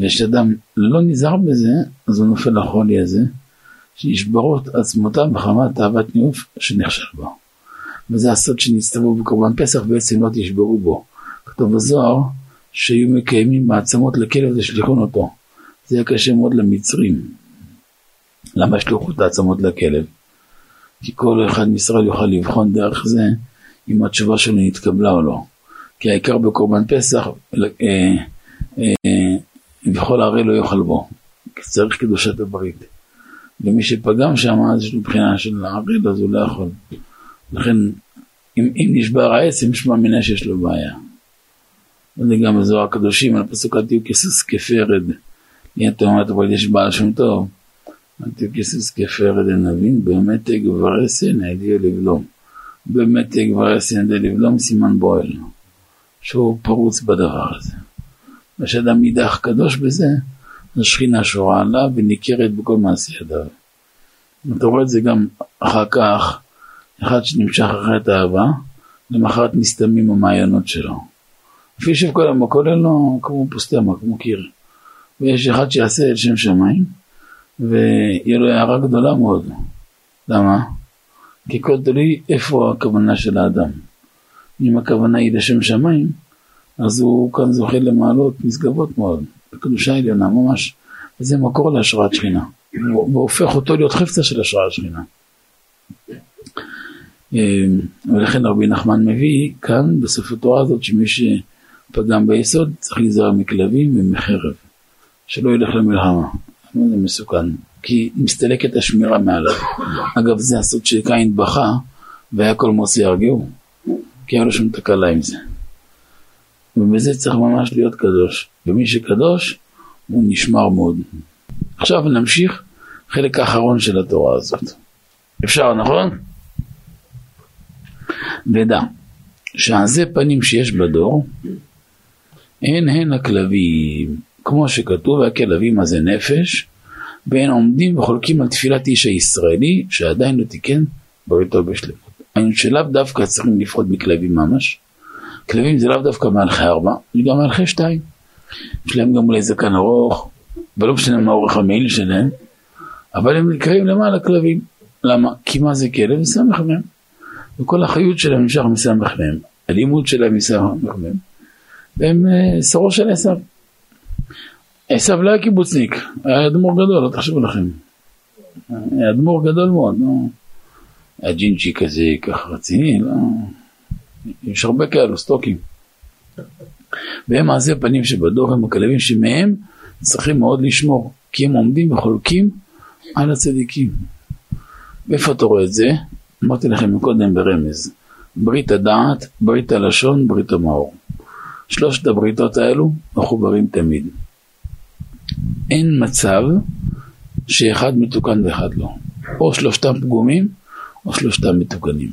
וכשאדם לא נזהר בזה, אז הוא נופל לחולי הזה, שישברות עצמותיו בחמת תאוות ניאוף שנכשל בו. וזה הסוד שנצטוו בקורבן פסח בעצם לא תשברו בו. כתוב בזוהר שהיו מקיימים מעצמות לכלב ושליחון אותו. זה היה קשה מאוד למצרים. למה שלוחו את העצמות לכלב? כי כל אחד מישראל יוכל לבחון דרך זה אם התשובה שלו נתקבלה או לא. כי העיקר בקורבן פסח, אה, אה, וכל הרי לא יאכל בו. צריך קדושת הברית. ומי שפגם שם, אז יש לו בחינה של הערל, אז הוא לא יכול. לכן, אם, אם נשבר העץ, יש מאמינה שיש לו בעיה. וזה גם בזוהר הקדושים, על הפסוק אל תהיו כסוס כפרד. הנה אתה אומר, אבל יש בעל שם טוב. אל תהיו כסוס כפרד הנבין, באמת גברסן עדי לבלום. באמת גברסן עדי לבלום, סימן בועל. שהוא פרוץ בדבר הזה. ושאדם מידך קדוש בזה, השכינה שורה עליו וניכרת בכל מעשי ידיו. אתה רואה את זה גם אחר כך, אחד שנמשך אחרי את האהבה, למחרת נסתמים המעיינות שלו. אפילו יושב כל היום בכולל לו כמו פוסטמה, כמו קיר. ויש אחד שיעשה את שם שמיים, ויהיה לו הערה גדולה מאוד. למה? כי כל תלוי איפה הכוונה של האדם. אם הכוונה היא לשם שמיים, אז הוא כאן זוכה למעלות נשגבות מאוד, בקדושה עליונה ממש, וזה מקור להשראת שכינה, והופך אותו להיות חפצה של השראת שכינה. אה, ולכן רבי נחמן מביא כאן בסוף התורה הזאת שמי שפגם ביסוד צריך להיזהר מכלבים ומחרב, שלא ילך למלחמה, זה מסוכן, כי מסתלקת השמירה מעליו. אגב זה הסוד שקין בכה והיה כל מוציא ירגעו, כי היה לו שום תקלה עם זה. ובזה צריך ממש להיות קדוש, ומי שקדוש הוא נשמר מאוד. עכשיו נמשיך חלק האחרון של התורה הזאת. אפשר, נכון? ודע שעזי פנים שיש בדור הן הן הכלבים, כמו שכתוב הכלבים הזה נפש, והם עומדים וחולקים על תפילת איש הישראלי שעדיין לא תיקן בריתו בשלמות. היינו שלאו דווקא צריכים לפחות מכלבים ממש. כלבים זה לאו דווקא מהלכי ארבע, זה גם מהלכי שתיים. יש להם גם אולי זקן ארוך, ולא משנה מה אורך המעיל שלהם, אבל הם נקראים למעלה כלבים. למה? כי מה זה כלב? זה סמך מהם. וכל החיות שלהם נמשך מסמך מהם. הלימוד שלהם מסמך מהם. והם אה, שרו של עשיו. עשיו לא היה קיבוצניק, היה אדמו"ר גדול, לא תחשבו לכם. אדמו"ר גדול מאוד, לא. היה ג'ינג'י כזה, ככה רציני, לא. יש הרבה כאלו, סטוקים. והם מעשי פנים שבדור הם הכלבים שמהם צריכים מאוד לשמור, כי הם עומדים וחולקים על הצדיקים. ואיפה אתה רואה את זה? אמרתי לכם מקודם ברמז, ברית הדעת, ברית הלשון, ברית המאור. שלושת הבריתות האלו מחוברים תמיד. אין מצב שאחד מתוקן ואחד לא. או שלושתם פגומים, או שלושתם מתוקנים.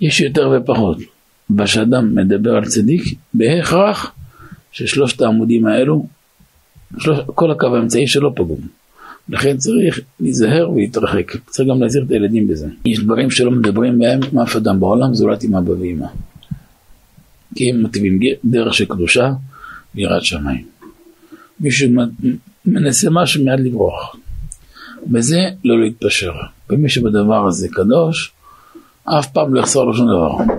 יש יותר ופחות. כשאדם מדבר על צדיק, בהכרח ששלושת העמודים האלו, שלוש, כל הקו האמצעי שלו פגום. לכן צריך להיזהר ולהתרחק. צריך גם להזהיר את הילדים בזה. יש דברים שלא מדברים בהם עם אף אדם בעולם, זולת עם אבא ואמא. כי הם מטיבים דרך של קדושה ויראת שמיים. מישהו מנסה משהו מיד לברוח. בזה לא להתפשר. ומי שבדבר הזה קדוש, אף פעם לא יחסר לו שום דבר.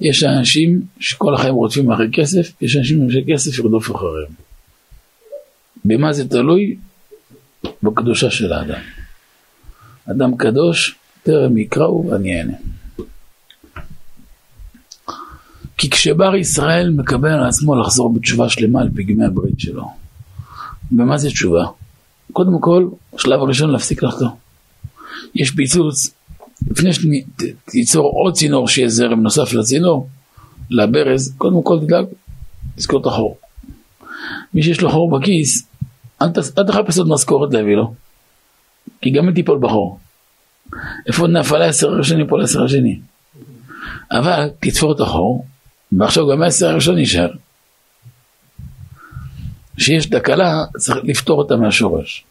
יש אנשים שכל החיים רודפים אחרי כסף, יש אנשים שכסף ירדוף אחריהם. במה זה תלוי? בקדושה של האדם. אדם קדוש, טרם יקראו ואני אענה. כי כשבר ישראל מקבל על עצמו לחזור בתשובה שלמה על פגמי הברית שלו. ומה זה תשובה? קודם כל, השלב הראשון להפסיק לחטוא. יש פיצוץ, לפני שתיצור עוד צינור שיהיה זרם נוסף לצינור, לברז, קודם כל תדאג, תזכור את החור. מי שיש לו חור בכיס, אל, אל תחפש עוד משכורת להביא לו, כי גם היא תיפול בחור. איפה נפל העשר הראשון יפול העשר השני. אבל תתפור את החור, ועכשיו גם העשר הראשון יישאר. כשיש תקלה, צריך לפתור אותה מהשורש.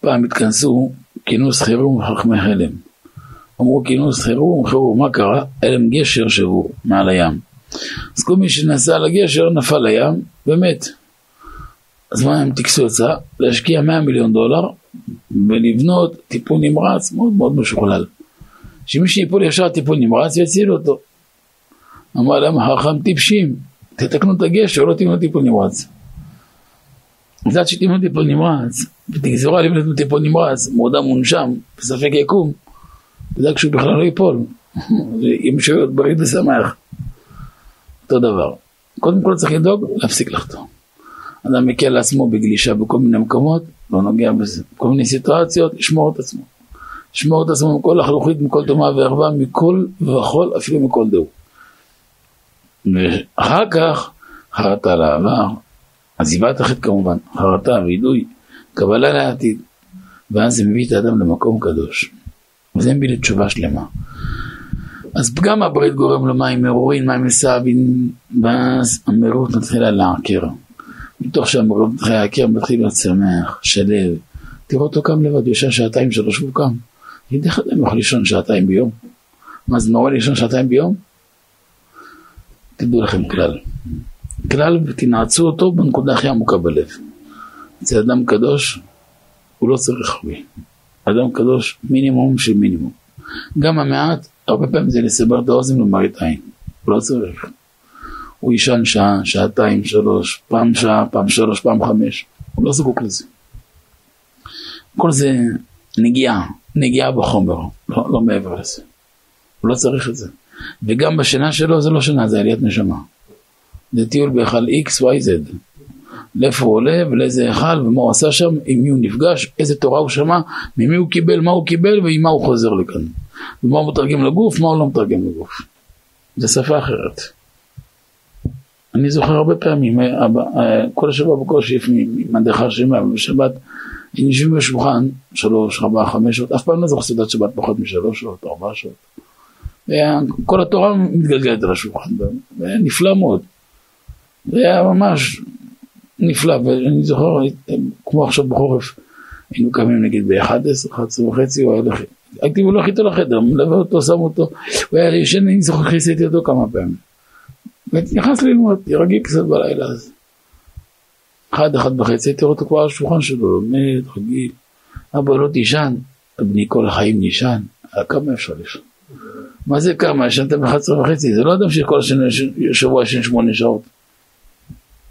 פעם התכנסו כינוס חירום וחכמי חלם. אמרו כינוס חירום, חירום, מה קרה? הלם גשר שבור מעל הים. אז כל מי שנסע על הגשר נפל לים ומת. אז מה הם טקסו הצעה? להשקיע 100 מיליון דולר ולבנות טיפול נמרץ מאוד מאוד משוכלל. שמי שיפול ישר טיפול נמרץ יציל אותו. אמר להם חכם טיפשים, תתקנו את הגשר, לא תבנו טיפול נמרץ. עד שתבנו טיפול נמרץ, ותגזרו עליהם לבנות טיפול נמרץ, מורדם מונשם, בספק יקום, תדאג שהוא בכלל לא ייפול. <laughs> אם שהוא בריא ושמח. אותו דבר. קודם כל צריך לדאוג להפסיק לחתום. אדם מקל לעצמו בגלישה בכל מיני מקומות, לא נוגע בזה. בכל מיני סיטואציות, ישמור את עצמו. ישמור את עצמו מכל החלוכית, מכל טומאה וערווה, מכל וכל, אפילו מכל דהו. ואחר כך, חרטה לעבר, עזיבת החטא כמובן, חרטה וידוי, קבלה לעתיד, ואז זה מביא את האדם למקום קדוש. וזה מביא לתשובה שלמה. אז פגם הברית גורם לו מים מרורים, מים מסעבין, ואז המרות מתחילה לעקר. מתוך שהמרות מתחילה לעקר, מתחיל להיות שמח, שלב. תראו אותו קם לבד, ישן שעתיים שלוש והוא קם. איך אדם יכול לישון שעתיים ביום? מה זה נורא לישון שעתיים ביום? תדעו לכם כלל. כלל ותנעצו אותו בנקודה הכי עמוקה בלב. אצל אדם קדוש הוא לא צריך הרבה. אדם קדוש מינימום של מינימום. גם המעט, הרבה פעמים זה לסבר את האוזן למראית עין. הוא לא צריך. הוא יישן שעה, שעתיים, שלוש, פעם שעה, פעם שלוש, פעם חמש. הוא לא זקוק לזה. כל זה נגיעה, נגיעה בחומר, לא, לא מעבר לזה. הוא לא צריך את זה. וגם בשינה שלו זה לא שינה, זה עליית נשמה. זה טיול בהיכל X, Y, Z. לאיפה הוא עולה ולאיזה היכל ומה הוא עשה שם, עם מי הוא נפגש, איזה תורה הוא שמע, ממי הוא קיבל, מה הוא קיבל ועם מה הוא חוזר לכאן. ומה הוא מתרגם לגוף, מה הוא לא מתרגם לגוף. זה שפה אחרת. אני זוכר הרבה פעמים, אה, אה, כל השבוע בקושי ממדך השמע ובשבת, הם יושבים בשולחן שלוש, ארבע, חמש שעות, אף פעם לא זוכר סעודת שבת פחות משלוש שעות, ארבע שעות. כל התורה מתגלגלת על השולחן, ונפלא מאוד. זה היה ממש נפלא, ואני זוכר, כמו עכשיו בחורף, היינו קמים נגיד ב-11, 11 וחצי, הוא היה הולך, הייתי הולך איתו לחדר, מלווה אותו, שם אותו, הוא היה ישן, אני זוכר, כיסיתי אותו כמה פעמים. ונכנס ללמוד, ירגיל קצת בלילה אז. אחד, אחד וחצי, הייתי רואה אותו כבר על השולחן שלו, לומד, רגיל. אבא לא תישן, בני כל החיים נשען, כמה אפשר לישון? מה זה כמה? ישנת ב-11 וחצי, זה לא אדם שכל שבוע ישן שמונה שעות.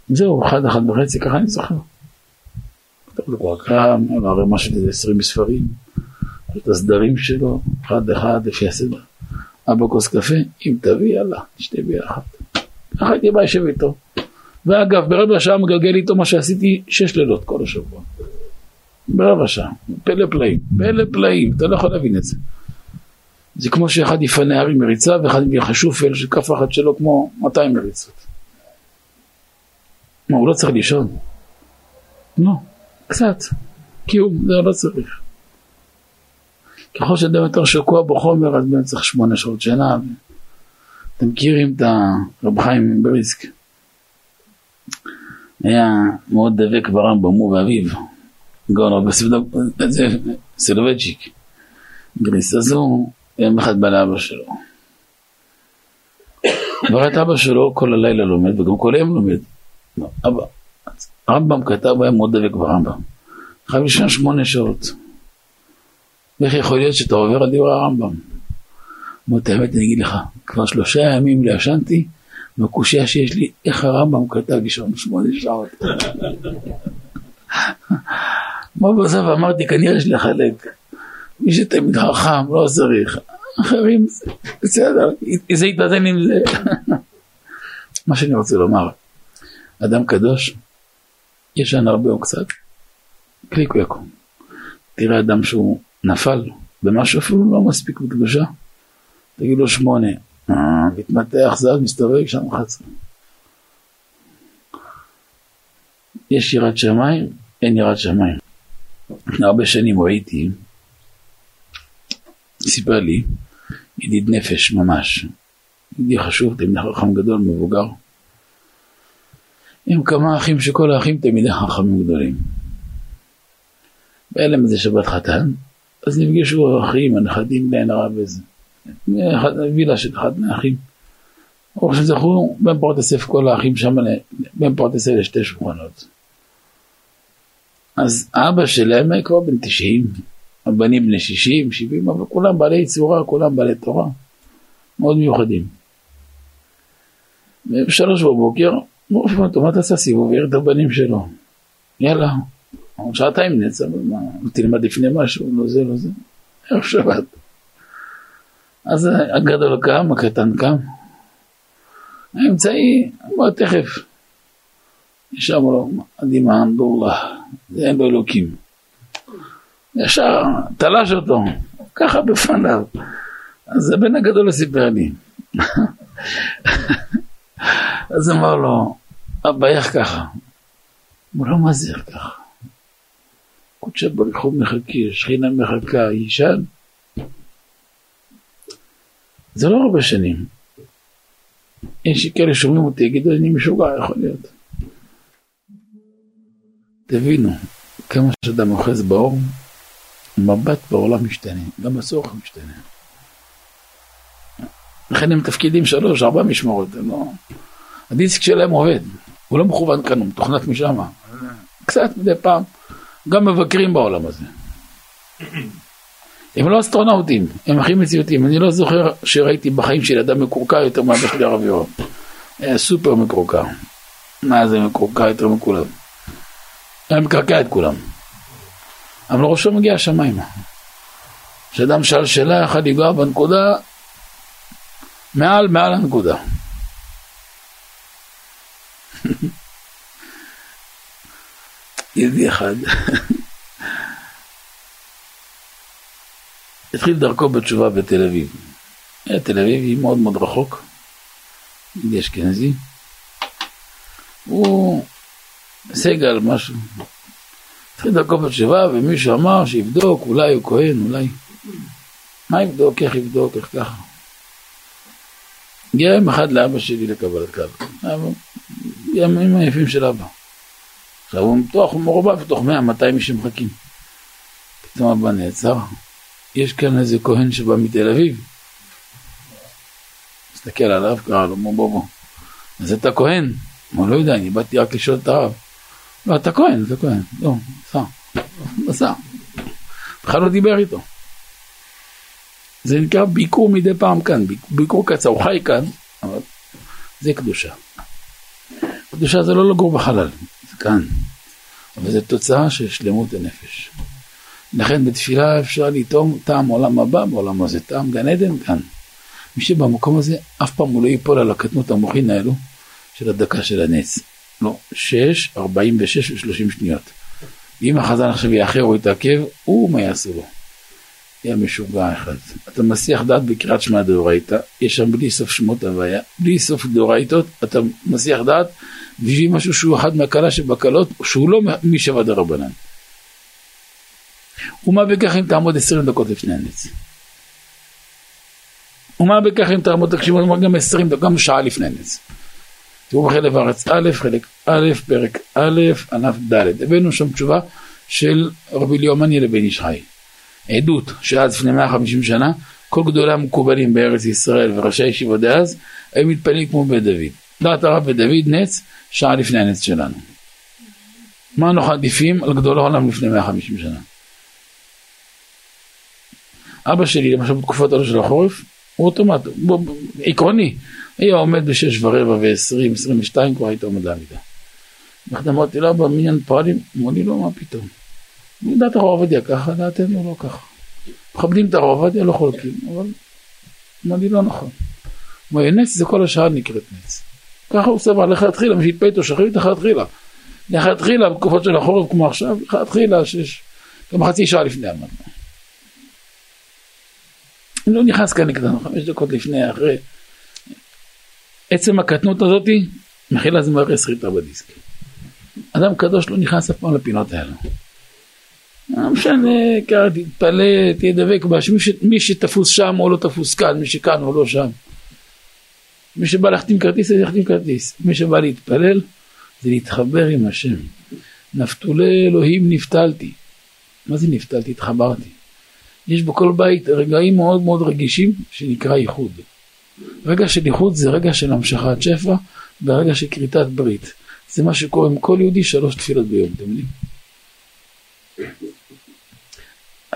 זהו, אחד, אחד וחצי, ככה אני זוכר. קם, אמר מה של עשרים ספרים, את הסדרים שלו, אחד אחד לפי הסדר. אבא כוס קפה, אם תביא, יאללה, תשתה ביחד. ככה הייתי בא יושב איתו. ואגב, ברבע שעה מגלגל איתו מה שעשיתי שש לילות כל השבוע. ברבע שעה, פלא פלאים, פלא פלאים, אתה לא יכול להבין את זה. זה כמו שאחד יפנה הרים מריצה ואחד יביא שופל שכף אחת שלו כמו 200 מריצות. מה, הוא לא צריך לישון? לא. קצת, קיום, זה לא צריך. ככל שאדם יותר שקוע בחומר, אז באמת צריך שמונה שעות שינה. אתם מכירים את הרב חיים בריסק. היה מאוד דבק ברמב"ם, הוא ואביו. גאון רבי סילובצ'יק. גריס. אז הוא יום אחד בא לאבא שלו. <coughs> וראה את אבא שלו כל הלילה לומד וגם כל היום לומד. אבא, הרמב"ם כתב, היה מאוד דבק ברמב"ם. חייב לישון שמונה שעות. ואיך יכול להיות שאתה עובר על דיור הרמב"ם? אמר את האמת אני אגיד לך, כבר שלושה ימים לא ישנתי, והקושייה שיש לי, איך הרמב"ם כתב לישון שמונה שעות. <laughs> מה בסוף אמרתי, כנראה יש לחלק. מי שתמיד חכם, לא צריך. אחרים, בסדר, זה יתנתן עם זה. <laughs> מה שאני רוצה לומר, אדם קדוש, ישן הרבה או קצת, קליקו יקום. תראה אדם שהוא נפל במשהו אפילו לא מספיק בקדושה, תגיד לו שמונה, אה, מתמתח זז, מסתובב שם חצר. יש יראת שמיים, אין יראת שמיים. הרבה שנים הוא הייתי, סיפר לי, ידיד נפש ממש, ידיד חשוב, תלמיד חכם גדול, מבוגר. עם כמה אחים שכל האחים תלמידי חכמים גדולים. והיה להם איזה שבת חתן, אז נפגשו אחים, הנכדים, בן הרב וזה. וילה של אחד מהאחים. ברוך שזכו, בין פורטסף כל האחים שם, בין פורטסף לשתי שולחנות. אז אבא שלהם היה כבר בן 90, הבנים בני 60, 70, אבל כולם בעלי צורה, כולם בעלי תורה, מאוד מיוחדים. ובשלוש בבוקר, ברוך הוא מה אתה עשה סיבוב, את הבנים שלו. יאללה, שעתיים נצא, תלמד לפני משהו, לא זה, לא זה, ערב שבת. אז הגדול קם, הקטן קם, האמצעי, בוא תכף. ישר לו, אדימה אנדורלה, זה אין לו אלוקים. ישר תלש אותו, ככה בפניו. אז הבן הגדול סיפר לי. <laughs> אז אמר לו, אבא איך ככה? מה זה איך ככה? קודשא בריך הוא מחכה, שכינה מחכה, יישן. זה לא הרבה שנים. יש כאלה שומעים אותי, יגידו, אני משוגע, יכול להיות. תבינו, כמה שאדם אוחז באור, מבט בעולם משתנה, גם הצורך משתנה. לכן הם תפקידים שלוש, ארבע משמרות, לא... הדיסק שלהם עובד, הוא לא מכוון כאן, הוא מתוכנת משם. קצת מדי פעם. גם מבקרים בעולם הזה. הם לא אסטרונאוטים, הם הכי מציאותיים. אני לא זוכר שראיתי בחיים של אדם מקורקע יותר מאבא שלי הרב יורם. היה סופר מקורקע. מה זה מקורקע יותר מכולם? היה מקרקע את כולם. אבל ראשו מגיע השמיימה. כשאדם שאל שאלה, לנגוע בנקודה מעל מעל הנקודה. יהודי אחד. התחיל דרכו בתשובה בתל אביב. אה, תל אביב היא מאוד מאוד רחוק, יהודי אשכנזי. הוא סגל, משהו. התחיל דרכו בתשובה ומישהו אמר שיבדוק, אולי הוא כהן, אולי. מה יבדוק, איך יבדוק, איך ככה. יום אחד לאבא שלי לקבלת קו. ימים היפים של אבא. עכשיו הוא מתוח, הוא מרובע בתוך 100-200 איש שמחכים. פתאום אבא נעצר, יש כאן איזה כהן שבא מתל אביב. מסתכל עליו, קרא לו, בוא בוא. אז אתה כהן? הוא לא יודע, אני באתי רק לשאול את הרב. לא, אתה כהן, אתה כהן. לא, נסע. נסע. בכלל לא דיבר איתו. זה נקרא ביקור מדי פעם כאן, ביקור קצר, הוא חי כאן, אבל זה קדושה. קדושה זה לא לגור בחלל, כאן. אבל זו תוצאה של שלמות הנפש. לכן בתפילה אפשר לטעום טעם עולם הבא בעולם הזה, טעם גן עדן כאן. מי שבמקום הזה, אף פעם הוא לא ייפול על הקטנות המוחין האלו של הדקה של הנץ. לא, 6, 46 ו-30 שניות. אם החזן עכשיו יאחר או יתעכב, הוא מה יעשו לו. יהיה משוגע אחד. אתה מסיח דעת בקריאת שמע דאורייתא, יש שם בלי סוף שמות הוויה, בלי סוף דאורייתות, אתה מסיח דעת בשביל משהו שהוא אחד מהקלה שבקלות, שהוא לא משבע דרבנן. ומה בכך אם תעמוד עשרים דקות לפני הנץ? ומה בכך אם תעמוד, תקשיבו, גם עשרים דקות, גם שעה לפני הנץ. תראו בחלק הארץ א', חלק א', פרק א', ענף ד'. הבאנו שם תשובה של רבי ליאומני לבן איש חי. עדות שאז לפני 150 שנה, כל גדולי המקובלים בארץ ישראל וראשי הישיבות דאז, היו מתפללים כמו בית דוד. דעת הרב בית דוד נץ, שעה לפני הנץ שלנו. מה אנחנו עדיפים על גדול העולם לפני 150 שנה? אבא שלי, למשל בתקופת הלא של החורף, הוא אוטומט, עקרוני, היה עומד בשש ורבע ועשרים, עשרים ושתיים, כבר היית עומד לעמידה. אמרתי לו, במניין פועלים, אמר לי, לא, מה פתאום. דעת הרב עובדיה ככה, דעתנו לא ככה. מכבדים את הרב עובדיה, לא חולקים, אבל לי, לא נכון. הוא אומר, נץ זה כל השעה נקראת נץ. ככה הוא סבר לכתחילה, מי שהתפעל איתו שחרית לכתחילה. לכתחילה, בתקופות של החורף כמו עכשיו, לכתחילה, שיש גם חצי שעה לפני אמרנו. אני לא נכנס כאן לקטנות, חמש דקות לפני, אחרי. עצם הקטנות הזאתי, מכילה מראה סריטה בדיסק. אדם קדוש לא נכנס אף פעם לפינות האלה. לא משנה, ככה תתפלא, תהיה דבק בה, שמי שתפוס שם או לא תפוס כאן, מי שכאן או לא שם. מי שבא להחתים כרטיס, אז יחתים כרטיס. מי שבא להתפלל, זה להתחבר עם השם. נפתולי אלוהים נפתלתי. מה זה נפתלתי? התחברתי. יש בכל בית רגעים מאוד מאוד רגישים שנקרא ייחוד. רגע של ייחוד זה רגע של המשכת שפע ורגע של כריתת ברית. זה מה שקורה עם כל יהודי שלוש תפילות ביום, אתם יודעים?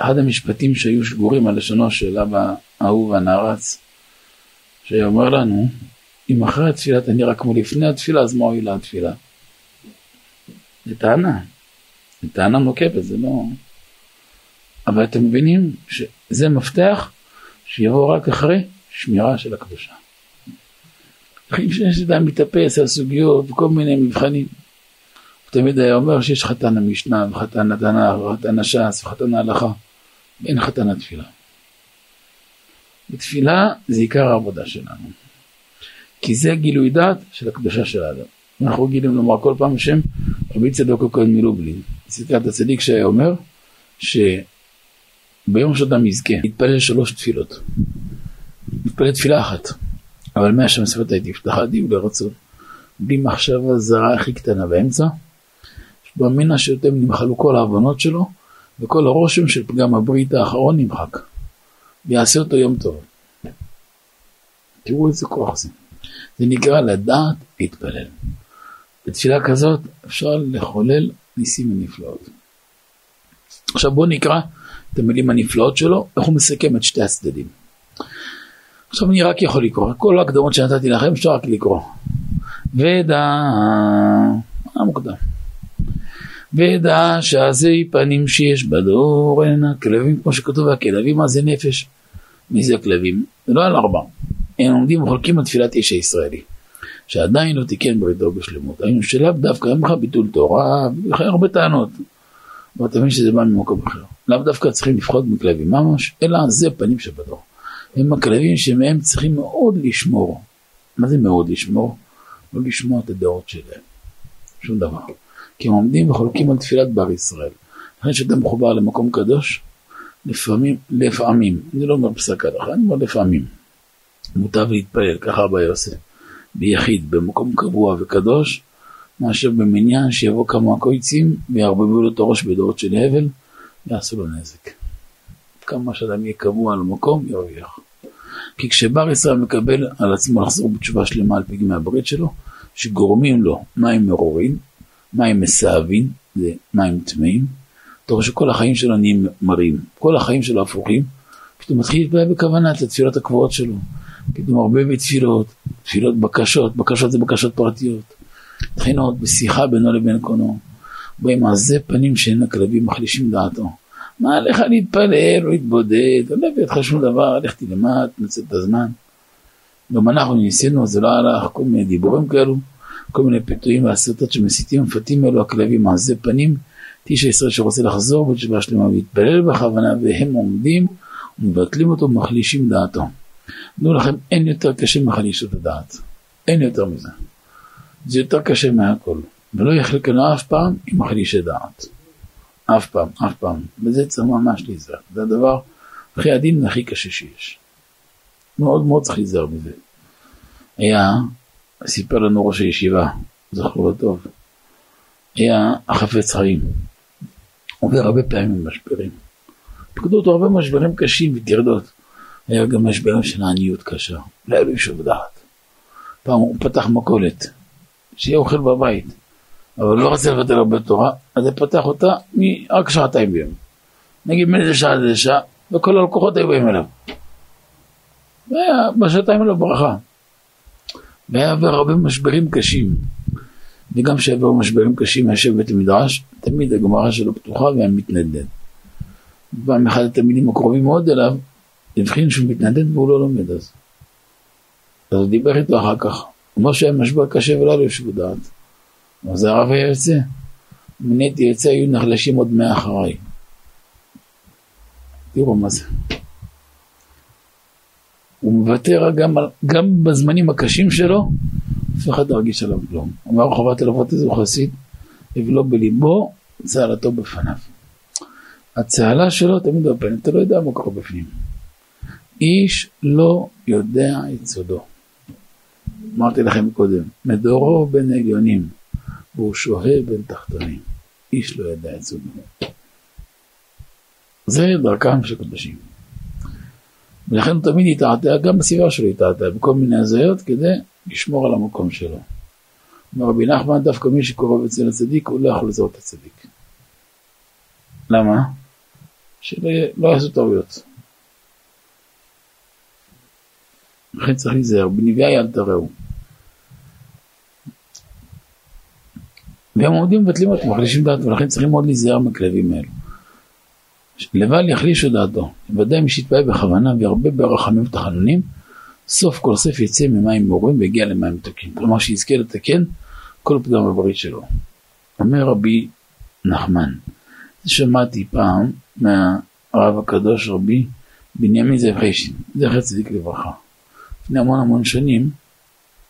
אחד המשפטים שהיו שגורים על לשונו של אבא אהוב והנערץ, שהיה אומר לנו, אם אחרי התפילה אתה נראה כמו לפני התפילה, אז מה הועילה התפילה? זה טענה. זה טענה נוקבת, זה לא... אבל אתם מבינים שזה מפתח שיבוא רק אחרי שמירה של הקדושה. לפני שאתה מתאפס על סוגיות וכל מיני מבחנים. הוא תמיד היה אומר שיש חתן המשנה וחתן התנ"ך וחתן הש"ס וחתן ההלכה ואין חתן התפילה. בתפילה זה עיקר העבודה שלנו. כי זה גילוי דעת של הקדושה של האדם. אנחנו רגילים לומר כל פעם שם רבי צדוק הכהן מלובלין. צדקת הצדיק שהיה אומר שביום שאדם יזכה יתפלל שלוש תפילות. יתפלל תפילה אחת. אבל מהשם שפתי תפתח עדי ולרצון. בלי מחשבה זרה הכי קטנה באמצע. באמינה שיותר נמחלו כל ההבנות שלו וכל הרושם של פגם הברית האחרון נמחק. ויעשה אותו יום טוב. תראו איזה כוח זה. זה נקרא לדעת להתפלל. בתפילה כזאת אפשר לחולל ניסים ונפלאות. עכשיו בואו נקרא את המילים הנפלאות שלו, איך הוא מסכם את שתי הצדדים. עכשיו אני רק יכול לקרוא, כל ההקדמות שנתתי לכם אפשר רק לקרוא. ודע, מה מוקדם? ודע שעזי פנים שיש בדור הן הכלבים, כמו שכתוב, הכלבים זה נפש. מי זה הכלבים? זה לא על ארבע. הם עומדים וחולקים על תפילת איש הישראלי. שעדיין לא תיקן בריתו בשלמות. היינו שלאו דווקא אין לך ביטול תורה, וכן הרבה טענות. אבל אתה מבין שזה בא ממקום אחר. לאו דווקא צריכים לפחות מכלבים ממש, אלא זה פנים שבדור. הם הכלבים שמהם צריכים מאוד לשמור. מה זה מאוד לשמור? לא לשמוע את הדעות שלהם. שום דבר. כי הם עומדים וחולקים על תפילת בר ישראל. אחרי שאתה מחובר למקום קדוש, לפעמים, לפעמים, אני לא אומר פסק הלכה, אני אומר לפעמים, מוטב להתפלל, ככה אבא יוסף, ביחיד, במקום קבוע וקדוש, מאשר במניין שיבוא כמה קויצים ויערבבו לו את הראש בדעות של הבל, ויעשו לו נזק. כמה שאדם יהיה קבוע על המקום, ירוויח. כי כשבר ישראל מקבל על עצמו לחזור בתשובה שלמה על פגמי הברית שלו, שגורמים לו מים מרורים, מים מסאבים, זה מים טמאים, אתה רואה שכל החיים שלו נהיים מרים, כל החיים שלו הפוכים, פתאום מתחיל להתפלל בכוונה את התפילות הקבועות שלו, פתאום הרבה בתפילות, תפילות בקשות, בקשות זה בקשות פרטיות, תחינות בשיחה בינו לבין קונו, באים עזי פנים שאין הכלבים מחלישים דעתו. מה לך להתפלל או להתבודד, לא הביא אותך שום דבר, לך תלמד, תנצל את הזמן. גם אנחנו ניסינו, זה לא הלך, כל מיני דיבורים כאלו, כל מיני פיתויים והסרטות שמסיתים ומפתים אלו הכלבים עזי פנים, איש הישראל שרוצה לחזור בתשובה שלמה ולהתפלל בכוונה והם עומדים ומבטלים אותו ומחלישים דעתו. תנו לכם, אין יותר קשה מחלישות הדעת. אין יותר מזה. זה יותר קשה מהכל. ולא יחלקנו אף פעם עם מחלישי דעת. אף פעם, אף פעם. וזה צריך ממש להיזהר. זה הדבר הכי עדין והכי קשה שיש. מאוד מאוד צריך להיזהר מזה. היה, סיפר לנו ראש הישיבה, זכרו לו טוב, היה החפץ חיים. עובר הרבה פעמים משברים. פקדו אותו הרבה משברים קשים וטרדות. היה גם משברים של עניות קשה. לא היה לו איש דעת. פעם הוא פתח מכולת, שיהיה אוכל בבית, אבל לא רצה לבטל הרבה תורה, אז הוא פתח אותה רק שעתיים ביום. נגיד מאיזה שעה לאיזה שעה, וכל הלקוחות היו באים אליו. והיה בשעתיים האלה ברכה. והיה עבר הרבה משברים קשים. וגם כשעבר משברים קשים יושב בית המדרש, תמיד הגמרא שלו פתוחה והיה מתנדנד. פעם אחד התלמידים הקרובים מאוד אליו, הבחין שהוא מתנדנד והוא לא לומד אז. אז הוא דיבר איתו אחר כך. הוא אומר שהיה משבר קשה ולא היה לו דעת. אז הרב היה יוצא. אם אני הייתי יוצא היו נחלשים עוד מאה אחריי. תראו מה זה. הוא מוותר גם, גם בזמנים הקשים שלו, אף אחד לא הרגיש עליו כלום. אמר חובת הלוות איזה חסיד, הבלו בליבו, צהלתו בפניו. הצהלה שלו תמיד בפנים, אתה לא יודע מה קורה בפנים. איש לא יודע את סודו. אמרתי לכם קודם, מדורו בין עליונים, והוא שוהה בין תחתונים. איש לא יודע את סודו. זה דרכם של קדושים. ולכן הוא תמיד יתעתע, גם בסביבה שלו יתעתע, בכל מיני הזיות כדי לשמור על המקום שלו. אומר רבי נחמן, דווקא מי שקרוב אצל הצדיק, הוא לא יכול לזהות את הצדיק. למה? שלא לא יעשו טעויות. לכן צריך להיזהר, בנביאי אל תראו. והם עומדים מבטלים אותם, מחלישים דעת, ולכן צריכים מאוד להיזהר מכלבים האלו. לבל יחלישו דעתו, ודאי מי שיתפעל בכוונה וירבה ברחמים ותחנונים, סוף כל סוף יצא ממים מעורים ויגיע למים מתוקים. כלומר שיזכה לתקן כל פגם בברית שלו. אומר רבי נחמן, שמעתי פעם מהרב הקדוש רבי בנימין זאב חיישין, זכר צדיק לברכה. לפני המון המון שנים,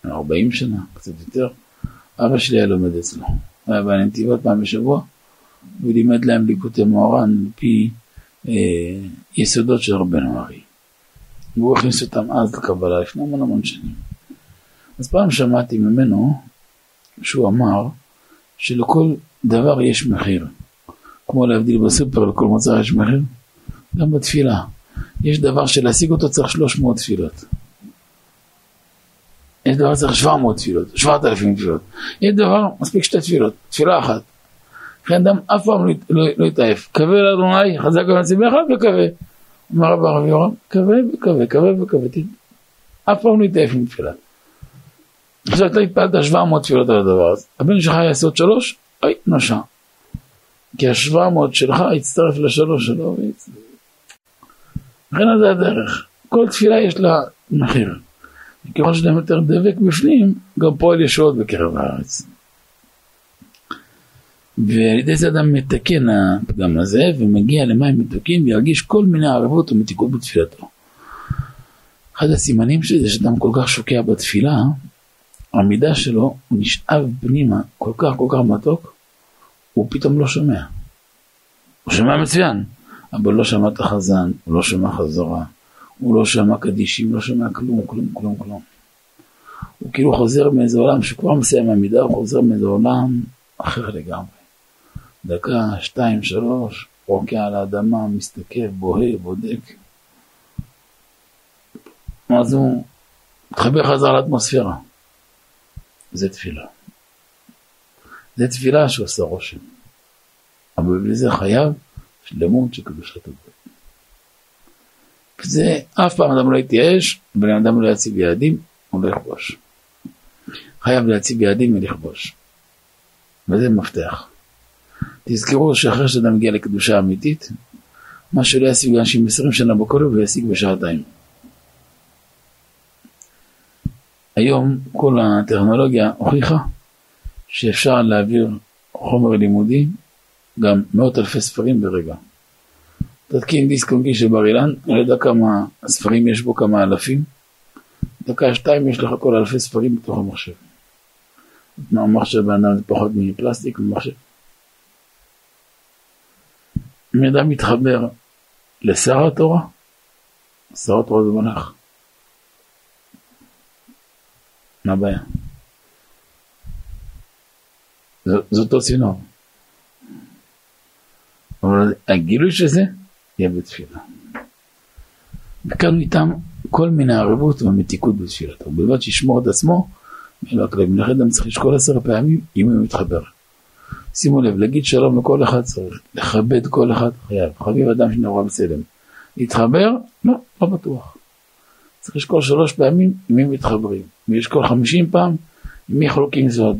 40 שנה, קצת יותר, אבא שלי היה לומד אצלו. הוא היה בנתיבות פעם בשבוע, ולימד להם ליקוטי מוהר"ן על פי אה, יסודות של רבנו ארי. והוא הכניס אותם אז לקבלה לפני המון המון שנים. אז פעם שמעתי ממנו שהוא אמר שלכל דבר יש מחיר. כמו להבדיל בסופר לכל מוצר יש מחיר, גם בתפילה. יש דבר שלהשיג אותו צריך 300 תפילות. יש דבר צריך 700 תפילות, 7,000 תפילות. יש דבר, מספיק שתי תפילות, תפילה אחת. לכן אדם אף פעם לא, לא, לא יתעייף. קווה לאדוני, חזק ונציבך וקווה. אמר רבי הרב יורם, קווה וקווה, קווה וקווה. אף פעם לא יתעייף עם תפילה. עכשיו אתה התפללת 700 תפילות על הדבר הזה. הבן שלך יעשה עוד שלוש, אוי, נושע. כי השבע מאות שלך יצטרף לשלוש שלו. לכן זה הדרך. כל תפילה יש לה מחיר. ככל שאדם יותר דבק בפנים, גם פועל ישועות בקרב הארץ. ועל ידי זה אדם מתקן הפגם הזה ומגיע למים מתוקים וירגיש כל מיני ערבות ומתיקות בתפילתו. אחד הסימנים של זה שאדם כל כך שוקע בתפילה, העמידה שלו הוא נשאב פנימה כל כך כל כך מתוק, הוא פתאום לא שומע. הוא שומע מצוין, אבל לא שמע את החזן, הוא לא שמע חזרה, הוא לא שמע קדישים, לא שמע כלום, כלום, כלום, כלום. הוא כאילו חוזר מאיזה עולם שכבר מסיים עמידה, הוא חוזר מאיזה עולם אחר לגמרי. דקה, שתיים, שלוש, רוקע על האדמה, מסתכל, בוהה, בודק. אז הוא מתחבר חזרה לאטמוספירה. זה תפילה. זה תפילה שעושה רושם. אבל בלי זה חייב שלמות של קדושת הדברים. וזה אף פעם אדם לא יתייאש, בן אדם לא יציב יעדים, הוא לא יכבוש. חייב להציב יעדים ולכבוש. וזה מפתח. תזכרו שאחרי שאדם מגיע לקדושה אמיתית, מה שלא ישיג אנשים 20 שנה בכולל הוא ישיג בשעתיים. היום כל הטכנולוגיה הוכיחה שאפשר להעביר חומר לימודי, גם מאות אלפי ספרים ברגע. תתקין דיסק אונקי של בר אילן, אני לא יודע כמה ספרים יש בו, כמה אלפים. דקה שתיים יש לך כל אלפי ספרים בתוך המחשב. המחשב באדם זה פחות מפלסטיק ממחשב. אם אדם מתחבר לשר התורה, שר התורה זה מלאך. מה הבעיה? זה אותו צינור. אבל הגילוי של זה יהיה בתפילה. וכאן איתם כל מיני ערבות והמתיקות בתפילתו, ובלבד שישמור את עצמו מאלו הכלבים. לכן אדם צריך לשקול עשר פעמים אם הוא מתחבר. שימו לב, להגיד שלום לכל אחד צריך, לכבד כל אחד חייב, חביב אדם שנעורה בצלם. להתחבר? לא, לא בטוח. צריך לשקול שלוש פעמים עם מי מתחברים, ולשקול חמישים פעם עם מי חולקים זוד.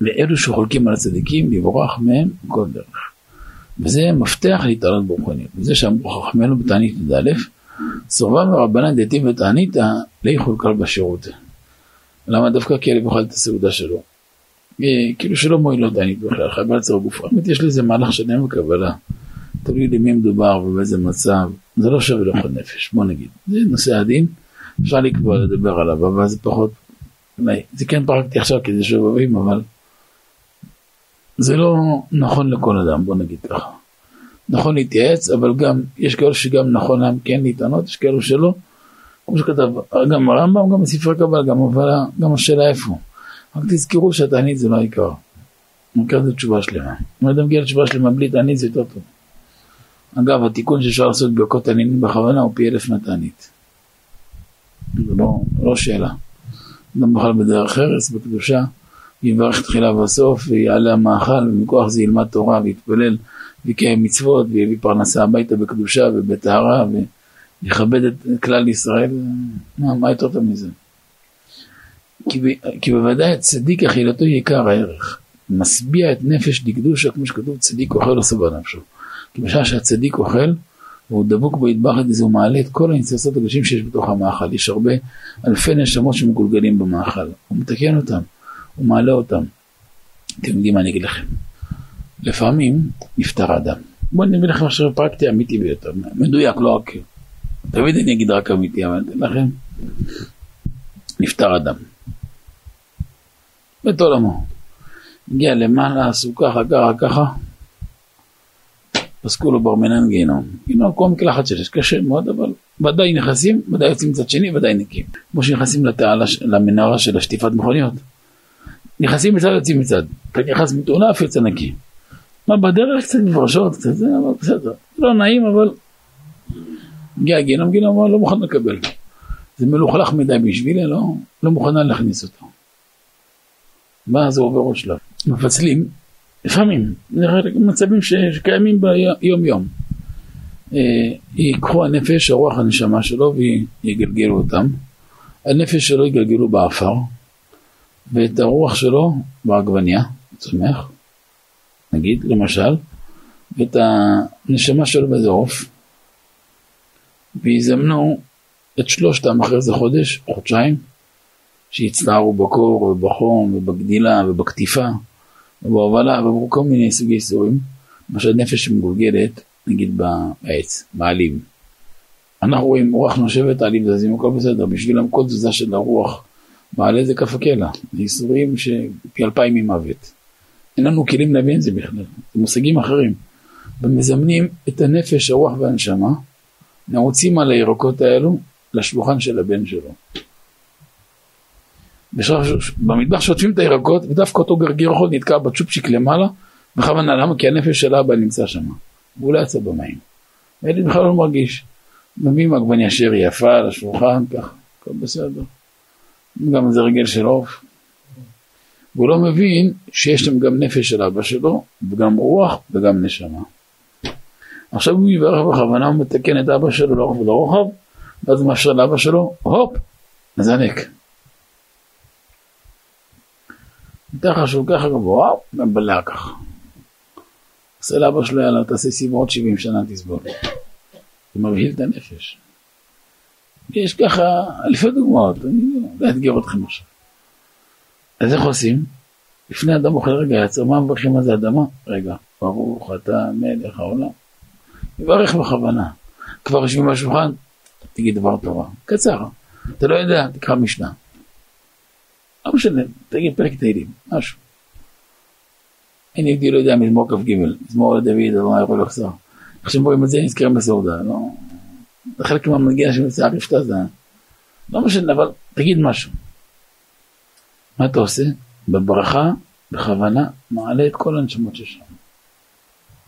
לאלו שחולקים על הצדיקים, לברוח מהם כל דרך. וזה מפתח להתעלות ברוחניות. וזה שאמרו חכמינו בתענית י"א, סורבה מרבנן דתים ותעניתא, לאיכול קל בשירות. למה דווקא כי הלב אוכל את הסעודה שלו? אה, כאילו שלא מועיל לו תענית בכלל, חייב לעצור גוף. באמת יש לזה מהלך שלם בקבלה. תלוי למי מדובר ובאיזה מצב, זה לא שווה לכל נפש, בוא נגיד. זה נושא הדין, אפשר לקבוע לדבר עליו, אבל זה פחות, זה כן פרקתי עכשיו כי זה שובבים, אבל זה לא נכון לכל אדם, בוא נגיד ככה. נכון להתייעץ, אבל גם, יש כאלו שגם נכון להם כן להתענות, יש כאלו שלא. כמו שכתב, גם הרמב"ם, גם בספרי קבלה, גם, אבל, גם השאלה איפה. רק תזכרו שהתענית זה לא העיקר. העיקר זה תשובה שלמה. אם אדם מגיע לתשובה שלמה בלי תענית זה יותר טוב. אגב, התיקון שאפשר לעשות ברכות תענינים בכוונה הוא פי אלף מהתענית. זה לא, לא שאלה. אדם בכלל בדרך ארץ, בקדושה. יברך תחילה בסוף, ויעלה המאכל, ומכוח זה ילמד תורה ויתפלל ויקיים מצוות, ויביא פרנסה הביתה בקדושה ובטהרה, ויכבד את כלל ישראל, מה, מה יותר טוב מזה? כי, כי בוודאי הצדיק אכילתו היא עיקר הערך, משביע את נפש דקדושה, כמו שכתוב צדיק אוכל עושה בנפשו. כי בשעה שהצדיק אוכל, והוא דבוק בו ידבח את זה, הוא מעלה את כל הניצוצות הקדושים שיש בתוך המאכל. יש הרבה אלפי נשמות שמגולגלים במאכל, הוא מתקן אותם. הוא מעלה אותם. אתם יודעים מה אני אגיד לכם? לפעמים נפטר אדם. בואו אני אביא לכם עכשיו פרקטי אמיתי ביותר, מדויק, לא רק... תמיד אני אגיד רק אמיתי, אבל אני אתן לכם. נפטר אדם. בית עולמו. הגיע למעלה, עשו ככה, ככה, ככה. פסקו לו בר מינן גיהנום. גיהנום כל מקלחת שיש, קשה מאוד, אבל ודאי נכנסים, ודאי יוצאים מצד שני, ודאי נקים. כמו שנכנסים לתעלה, למנהרה של השטיפת מכוניות. נכנסים מצד יוצאים מצד. אתה נכנס מטורף יוצא נקי. מה בדרך קצת מפרשות קצת זה אבל בסדר. לא נעים אבל הגיע גיהנום גיהנום לא מוכן לקבל. זה מלוכלך מדי בשבילי לא, לא מוכנה להכניס אותו. מה זה עובר עוד שלב. מפצלים לפעמים מצבים שקיימים ביום יום. אה, ייקחו הנפש, הרוח הנשמה שלו ויגלגלו אותם. הנפש שלו יגלגלו באפר. ואת הרוח שלו בעגבניה, צומח, נגיד, למשל, ואת הנשמה שלו באיזה עוף, ויזמנו את שלושתם אחרי איזה חודש, חודשיים, שיצטערו בקור ובחום ובגדילה ובקטיפה ובהובלה ובכל מיני סוגי ייסורים, למשל נפש שמגולגלת, נגיד בעץ, בעלים. אנחנו רואים רוח נושבת, עלים זזים, הכל בסדר, בשבילם כל תזוזה של הרוח מעלה זה כף הקלע, ייסורים שפי אלפיים ממוות. אין לנו כלים להבין את זה בכלל, זה מושגים אחרים. ומזמנים את הנפש, הרוח והנשמה, נעוצים על הירקות האלו לשולחן של הבן שלו. במטבח שוטפים את הירקות ודווקא אותו גרגיר יכול נתקע בצ'ופצ'יק למעלה בכוונה למה? כי הנפש של אבא נמצא שם והוא לא יצא במים. הילד בכלל לא מרגיש. מביאים עגבניה שרי יפה על השולחן ככה, הכל בסדר. גם זה רגל של עוף. והוא לא מבין שיש שם גם נפש של אבא שלו, וגם רוח וגם נשמה. עכשיו הוא יברך בכוונה, הוא מתקן את אבא שלו לאורך ולרוחב, ואז הוא מאפשר לאבא שלו, הופ, מזנק. ככה שהוא ככה גבוה, מבלע ככה. עושה לאבא שלו, יאללה, תעשה סיבה עוד 70 שנה תסבול. זה מבהיל את הנפש. יש ככה אלפי דוגמאות, אני לא אאתגר אתכם עכשיו. אז איך עושים? לפני אדם אוכל רגע יצר, מה מברכים על זה אדמה? רגע, ברוך אתה מלך העולם. יברך בכוונה. כבר יושבים בשולחן, תגיד דבר תורה. קצר. אתה לא יודע, תקרא משנה. לא משנה, תגיד פרק תהילים, משהו. אין יהודי לא יודע מזמור כ"ג, מזמור לדוד, אדוני יכול לחזור. שהם רואים את זה נזכרים בסעודה, לא... זה חלק מהמנגינה שמציעה רפתה זה... לא משנה, אבל תגיד משהו. מה אתה עושה? בברכה, בכוונה, מעלה את כל הנשמות ששם.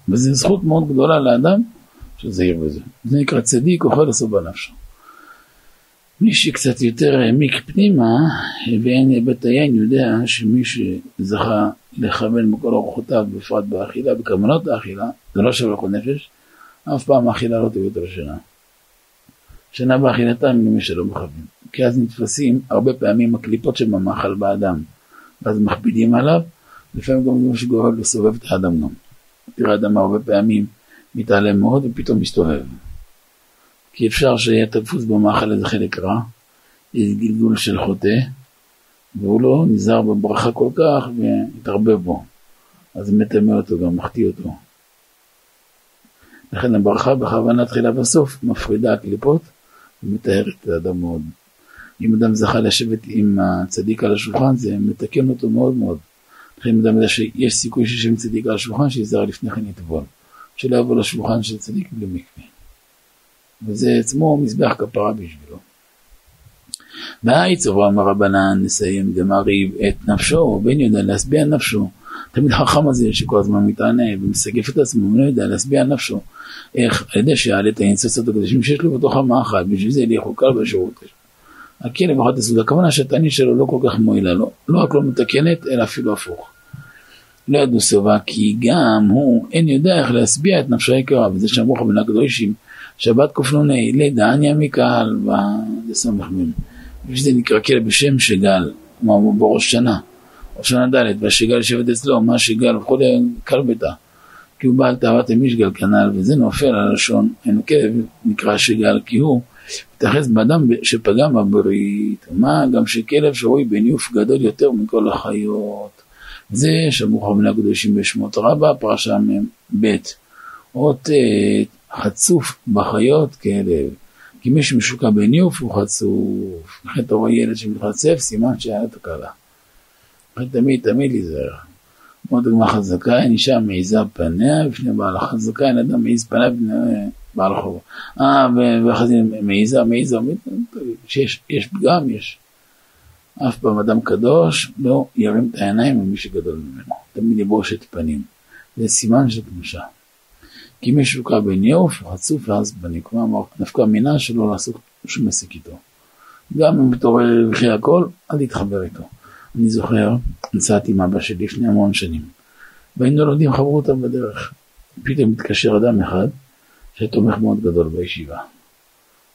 וזו זכות מאוד גדולה לאדם שזהיר בזה. זה נקרא צדיק אוכל לעשות בנפשו. מי שקצת יותר העמיק פנימה ואין היבט היין יודע שמי שזכה לכוון בכל אורחותיו בפרט באכילה, בכוונות האכילה, זה לא שווה לכל נפש, אף פעם האכילה לא תביא אותו לשינה. שינה באכילתם למי שלא מכוון. כי אז נתפסים הרבה פעמים הקליפות שבמאכל באדם, ואז מכבידים עליו, לפעמים גם זה שגורם לסובב את האדם גם. תראה אדם הרבה פעמים מתעלם מאוד ופתאום מסתובב. כי אפשר שיהיה תפוס במאכל איזה חלק רע, איזה גלגול של חוטא, והוא לא נזהר בברכה כל כך והתערבב בו. אז מטמא אותו גם, מחטיא אותו. לכן הברכה בכוונה תחילה בסוף מפרידה הקליפות ומטהרת את האדם מאוד. אם אדם זכה לשבת עם הצדיק על השולחן זה מתקן אותו מאוד מאוד. לכן אם אדם יודע שיש סיכוי שישב עם צדיק על השולחן שיזהר לפני כן יטבול. שלא יבוא לשולחן של צדיק בלי מקווה. וזה עצמו מזבח כפרה בשבילו. והאיצור אמר רבנן נסיים דמריב את נפשו, בן יודע להשביע נפשו. תמיד החכם הזה שכל הזמן מתענה ומסגף את עצמו, הוא לא יודע להשביע נפשו. איך? על ידי שיעלה את האינסוסות הקדושים שיש לו בתוך המאכל, בשביל זה יהיה חוקר בשירות. הכלב אחת הסעודה, הכוונה שהתענית שלו לא כל כך מועילה לו, לא רק לא מתקנת, אלא אפילו הפוך. לא ידעו סובה, כי גם הוא אין יודע איך להשביע את נפשו היקרה, וזה שאמרו לך בין הקדושים, שבת קנ"ה, לדעניה מקהל, מין. וזה נקרא כלב בשם שגל, כמו בראש שנה, ראש שנה ד', והשגל יושבת אצלו, מה שגל וכולי, קל ביתה. כי הוא בעל תאוות המשגל כנ"ל, וזה נופל על הלשון, אין כלב נקרא שגל, כי הוא מתייחס באדם שפגם בברית, מה גם שכלב שרוי בניוף גדול יותר מכל החיות. זה שמוך בני הקדושים בשמות רבה, פרשה מ"ב. אות אה, חצוף בחיות כלב. כי מי שמשוקע בניוף הוא חצוף. לכן <laughs> אתה רואה ילד שמתחצף, סימן שהיה תקלה. לכן תמיד תמיד להיזהר. כמו דוגמה חזקה, אין אישה מעיזה פניה בפני בעל החזקה, אין אדם מעיז פניה בפני בעל החובה. אה, ואחרי זה מעיזה, מעיזה, שיש פגם, יש. אף פעם אדם קדוש לא ירים את העיניים ממי שגדול ממנו, תמיד יבושת פנים. זה סימן של קדושה. כי מי שוקע בניאוף הוא חצוף ואז כלומר נפקא מינה שלא לעשות שום עסק איתו. גם אם מתעורר וכי הכל, אל תתחבר איתו. אני זוכר, נסעתי עם אבא שלי לפני המון שנים, והיינו לומדים חברותא בדרך. פתאום מתקשר אדם אחד שתומך מאוד גדול בישיבה.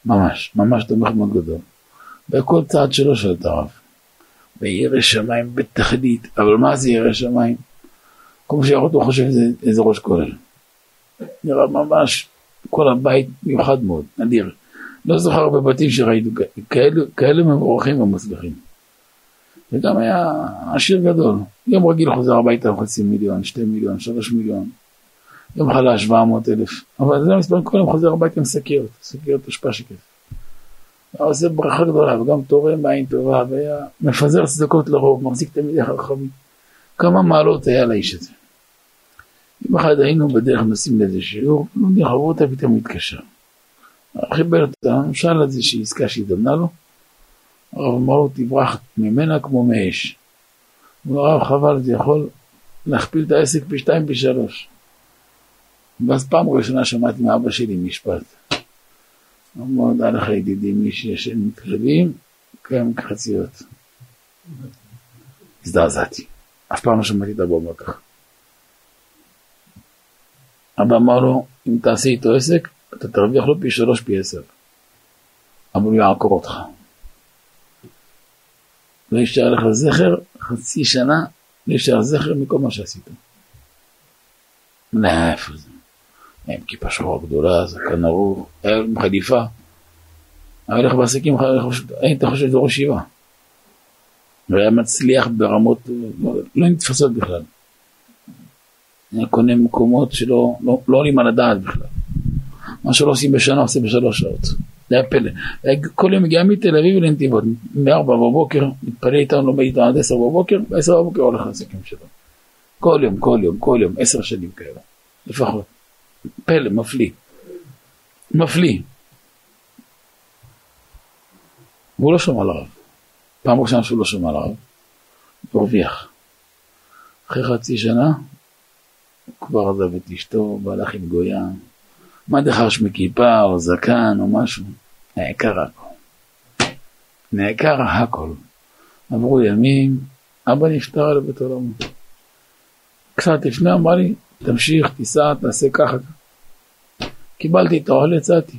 ממש, ממש תומך מאוד גדול. בכל צעד שלו שואל את הרב. וירא שמיים בתכלית, אבל מה זה ירא שמיים? כמו שיראות הוא חושב שזה איזה ראש כולל. נראה ממש כל הבית מיוחד מאוד, נדיר. לא זוכר הרבה בתים שראינו כאלה, כאלה מבורכים ומצליחים. וגם היה עשיר גדול. יום רגיל חוזר הביתה עם חצי מיליון, שתי מיליון, שלוש מיליון. יום חלש, 700 אלף. אבל זה המספרים, כל יום חוזר הביתה עם שקיות, שקיות אשפה שכיף. היה עושה ברכה גדולה, וגם תורם בעין טובה, והיה מפזר צדקות לרוב, מחזיק תלמידי חכמים. כמה מעלות היה לאיש הזה. יום אחד היינו בדרך נוסעים לאיזה שיעור, לומדים חברותא, פתאום מתקשר. חיבר אותה, שאל איזושהי עסקה שהזדמנה לו, הרב אמר לו, תברח ממנה כמו מאש. הוא אמר, הרב חבל, זה יכול להכפיל את העסק פי שתיים, פי שלוש. ואז פעם ראשונה שמעתי מאבא שלי משפט. אמר, דע לך ידידי, מי שישן עם כלבים, קיים כחציות. הזדעזעתי. אף פעם לא שמעתי את אומר ככה. אבא אמר לו, אם תעשה איתו עסק, אתה תרוויח לו פי שלוש, פי עשר. אבל הוא יעקור אותך. לא יישאר לך זכר, חצי שנה לא יישאר זכר מכל מה שעשית. לא, איפה זה? עם כיפה שחורה גדולה, זקן ארוך, עם חליפה. היה הולך בעסקים, היית חושב שזה ראש ישיבה. והיה מצליח ברמות לא, לא נתפסות בכלל. היה קונה מקומות שלא לא, לא עולים על הדעת בכלל. מה שלא עושים בשנה עושה בשלוש שעות. זה היה פלא. כל יום מגיע מתל אביב לנתיבות, מארבע בבוקר, מתפלל איתנו, לומד איתנו עד עשר בבוקר, בעשר בבוקר הולך לעסקים שלו. כל יום, כל יום, כל יום, עשר שנים כאלה, לפחות. פלא, מפליא. מפליא. והוא לא שמע לרב. פעם ראשונה שהוא לא שמע לרב, הוא הרוויח. אחרי חצי שנה, הוא כבר עזב את אשתו, והלך עם גויה. מה דחרש מכיפה, או זקן, או משהו. נעקר הכל. נעקר הכל. עברו ימים, אבא נפטר לבית עולמו. קצת לפני אמר לי, תמשיך, תיסע, תעשה ככה. קיבלתי את האוהל, יצאתי.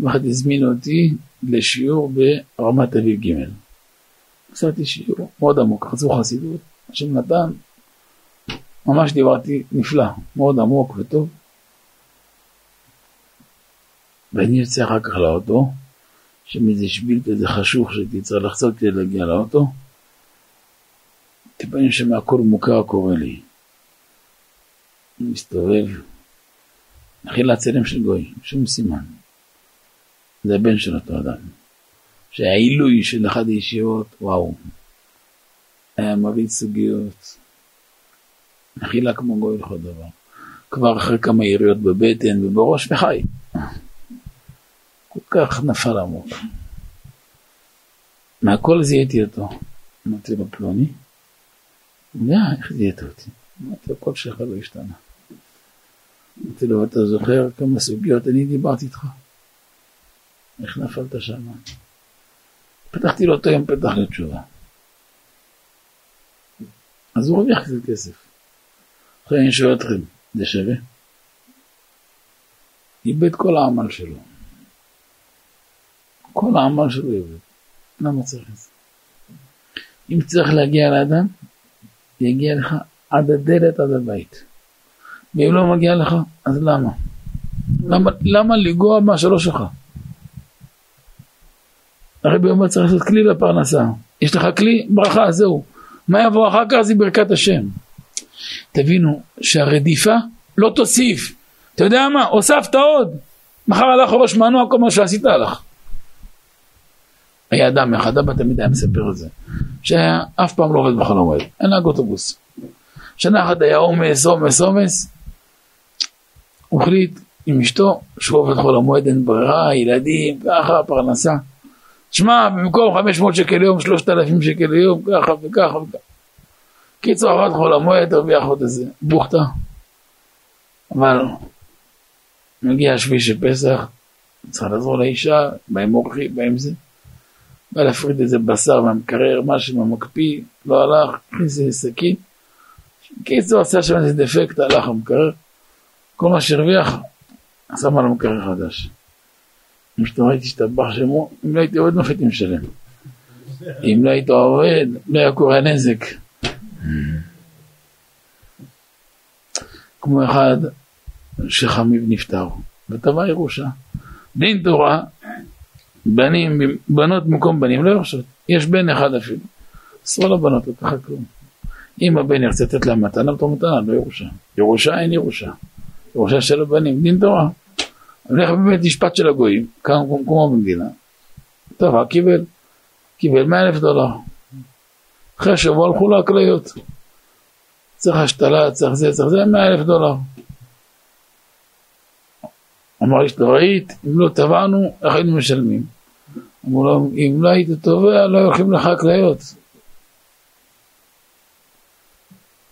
יום אחד הזמינו אותי לשיעור ברמת אביב ג'. עשיתי שיעור מאוד עמוק, חצו חסידות, השם נתן, ממש דיברתי נפלא, מאוד עמוק וטוב. ואני יוצא אחר כך לאוטו, שם איזה שביל כזה חשוך שהייתי צריך לחצות כדי להגיע לאוטו. טיפה שם הכל מוכר קורה לי. אני מסתובב, מתחיל להצלם של גוי, שום סימן. זה הבן של אותו אדם. שהעילוי של אחת הישיבות, וואו, היה מביא סוגיות, אכילה כמו גוי לכל דבר. כבר אחרי כמה יריות בבטן ובראש וחי. כל כך נפל עמוק. מהכל זיהיתי אותו. אמרתי לו פלוני, יא, איך זיהית אותי? אמרתי לו, הקול שלך לא השתנה. אמרתי לו, אתה זוכר כמה סוגיות אני דיברתי איתך? איך נפלת שם? פתחתי לו אותו יום פתח לתשובה. אז הוא הרוויח קצת כסף. עכשיו אני שואל אתכם, זה שווה? איבד כל העמל שלו. כל העמל שלו איבד. למה צריך את זה? אם צריך להגיע לאדם, יגיע לך עד הדלת, עד הבית. ואם לא מגיע לך, אז למה? למה, למה לגוע מה שלא שלך? הרבי אומר צריך לעשות כלי לפרנסה. יש לך כלי, ברכה, זהו. מה יבוא אחר כך זה ברכת השם. תבינו שהרדיפה לא תוסיף. אתה יודע מה? הוספת עוד. מחר הלך ראש מנוע כל מה שעשית הלך. היה אדם אחד, אבא תמיד היה מספר את זה, שאף פעם לא עובד בחול המועד, אין נהג אוטובוס. שנה אחת היה עומס, עומס, עומס, הוא החליט עם אשתו שהוא עובד בחול המועד, אין ברירה, ילדים, ככה, פרנסה. שמע, במקום 500 שקל ליום, 3,000 שקל ליום, ככה וככה וככה. קיצור, עבד חול המועד, הרוויח עוד איזה בוכטה. אבל מגיע השביעי של פסח, צריך לעזור לאישה, באים אורחים, באים זה. בא להפריד איזה בשר מהמקרר, משהו מהמקפיא, לא הלך, הכניס איזה סכין. קיצור, עשה שם איזה דפקט, הלך המקרר. כל מה שהרוויח, שם על המקרר חדש. אשתו ראיתי השתבח שמו, אם לא הייתי עובד לא הייתי משלם. אם לא היית עובד, לא היה קורה נזק. כמו אחד שחמיב נפטר, וטבע ירושה. דין תורה, בנים, בנות במקום בנים לא יורשות. יש בן אחד אפילו. אסור לבנות לקחת כלום. אם הבן ירצה לתת לה מתנה, אותו מתנה, לא ירושה. ירושה אין ירושה. ירושה של הבנים, דין תורה. הולך בבית משפט של הגויים, כמו במדינה. טוב, קיבל, קיבל 100 אלף דולר. אחרי שבוע הלכו להקליות. צריך השתלה, צריך זה, צריך זה, 100 אלף דולר. אמר שאתה ראית, אם לא תבענו, איך היינו משלמים? אמרו לו, אם לא היית תובע, לא הולכים לחקלאיות.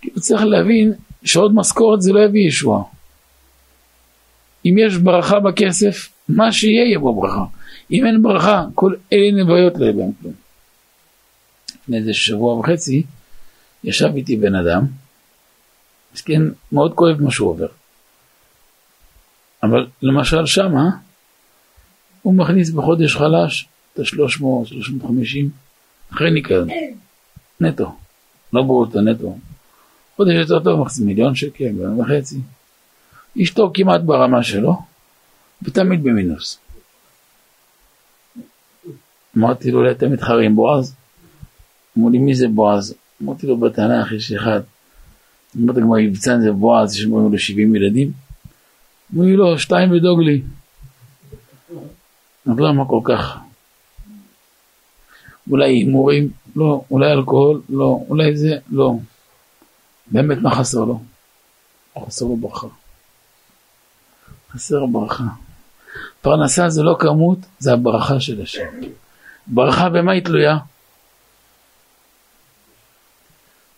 כאילו צריך להבין שעוד משכורת זה לא יביא ישועה. אם יש ברכה בכסף, מה שיהיה יהיה בו ברכה. אם אין ברכה, כל אלה נבואות לא יהיה בהם כלום. לפני איזה שבוע וחצי, ישב איתי בן אדם, מסכן, מאוד כואב מה שהוא עובר. אבל למשל שמה, הוא מכניס בחודש חלש את ה-300, 350, אחרי ניקיון, נטו, לא ברוטו, נטו. חודש יותר טוב, מכניס מיליון שקל, מיליון וחצי. אשתו כמעט ברמה שלו, ותמיד במינוס. אמרתי לו, אולי אתם מתחרים בועז? אמרו לי, מי זה בועז? אמרתי לו, בתנ"ך יש אחד. אמרתי כמו יבצן זה בועז, יש לו 70 ילדים. אמרו לי, לא, שתיים ודוג לי. אז למה כל כך? אולי הימורים? לא. אולי אלכוהול? לא. אולי זה? לא. באמת מה חסר לו? חסר לו ברכה. חסר ברכה. פרנסה זה לא כמות, זה הברכה של השם. ברכה במה היא תלויה?